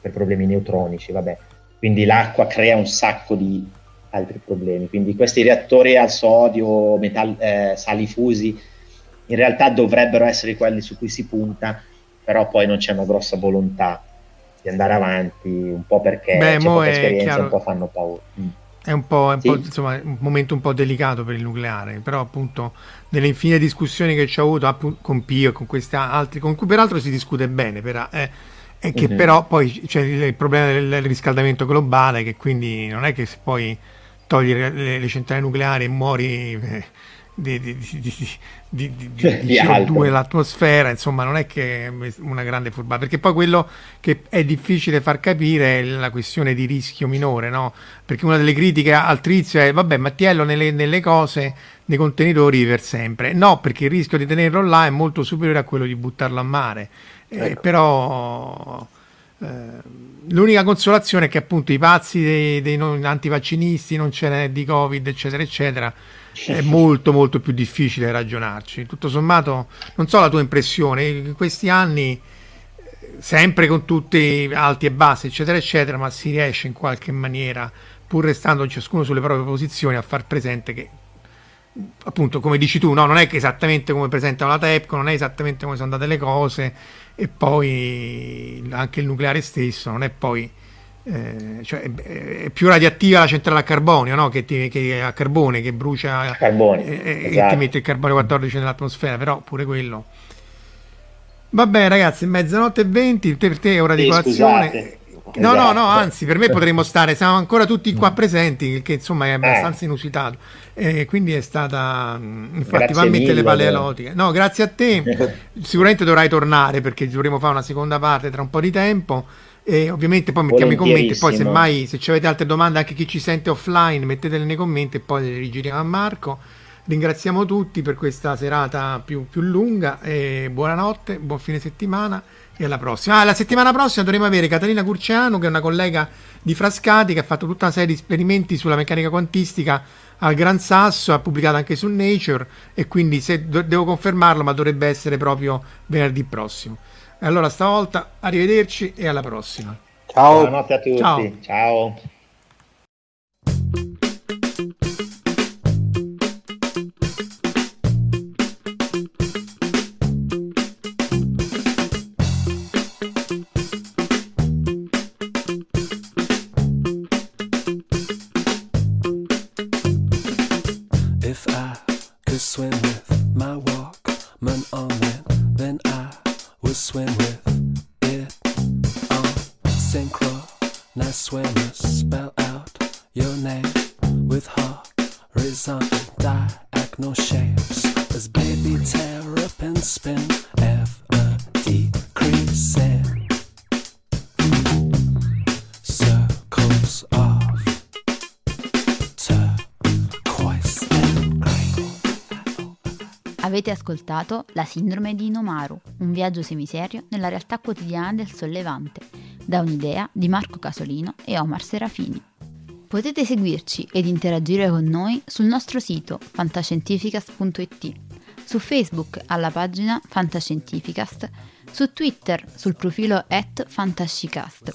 per problemi neutronici, vabbè. Quindi l'acqua crea un sacco di altri problemi. Quindi questi reattori al sodio, metal- eh, sali fusi, in realtà dovrebbero essere quelli su cui si punta, però poi non c'è una grossa volontà di andare avanti, un po' perché Beh, c'è poca esperienza, chiaro, un po' fanno paura. Mm. È un po', un, sì. po', insomma, un momento un po' delicato per il nucleare, però appunto nelle infinite discussioni che ci ho avuto appunto, con Pio e con questi altri, con cui peraltro si discute bene, per, eh, e che mm-hmm. però poi c'è il, problema del riscaldamento globale, che quindi non è che se poi togli le, le centrali nucleari e muori... Eh, di, di, di, di, CO2 nell'atmosfera, insomma, non è che è una grande furbata, perché poi quello che è difficile far capire è la questione di rischio minore, no? Perché una delle critiche al trizio è, vabbè, Mattiello nelle, nelle cose, nei contenitori per sempre. No, perché il rischio di tenerlo là è molto superiore a quello di buttarlo a mare. Eh, ecco. però... Eh, l'unica consolazione è che appunto i pazzi dei, dei non, antivaccinisti, non ce n'è di Covid, eccetera, eccetera, è molto molto più difficile ragionarci. Tutto sommato, non so la tua impressione, in questi anni, sempre con tutti alti e bassi, eccetera, eccetera, ma si riesce in qualche maniera, pur restando ciascuno sulle proprie posizioni, a far presente che appunto come dici tu, no, non è che esattamente come presentano la TEPCO, non è esattamente come sono andate le cose e poi anche il nucleare stesso non è poi eh, cioè è, più radioattiva la centrale a carbonio no? che, ti, che a carbone che brucia carbone, eh, esatto. e ti esatto. mette il carbonio 14 nell'atmosfera però pure quello vabbè ragazzi mezzanotte e 20 per te è ora di sì, colazione scusate. No, esatto. no, no, anzi, per me potremmo stare, siamo ancora tutti qua presenti, che insomma è abbastanza eh. inusitato. Eh, quindi è stata, infatti, va a mettere le palle elotiche. No, grazie a te. Sicuramente dovrai tornare perché dovremo fare una seconda parte tra un po' di tempo. E ovviamente poi mettiamo i commenti. Poi, semmai, se avete altre domande, anche chi ci sente offline, mettetele nei commenti e poi le rigiriamo a Marco. Ringraziamo tutti per questa serata più, più lunga. E buonanotte, buon fine settimana e alla prossima. Ah, la settimana prossima dovremo avere Catalina Curciano, che è una collega di Frascati, che ha fatto tutta una serie di esperimenti sulla meccanica quantistica al Gran Sasso, ha pubblicato anche su Nature e quindi se do- devo confermarlo, ma dovrebbe essere proprio venerdì prossimo. E allora stavolta arrivederci e alla prossima. Ciao. Buonanotte a tutti. Ciao. Ciao. Avete ascoltato La sindrome di Inomaru, un viaggio semiserio nella realtà quotidiana del sollevante, da un'idea di Marco Casolino e Omar Serafini. Potete seguirci ed interagire con noi sul nostro sito fantascientificast.it, su Facebook alla pagina Fantascientificast, su Twitter sul profilo at Fantascicast,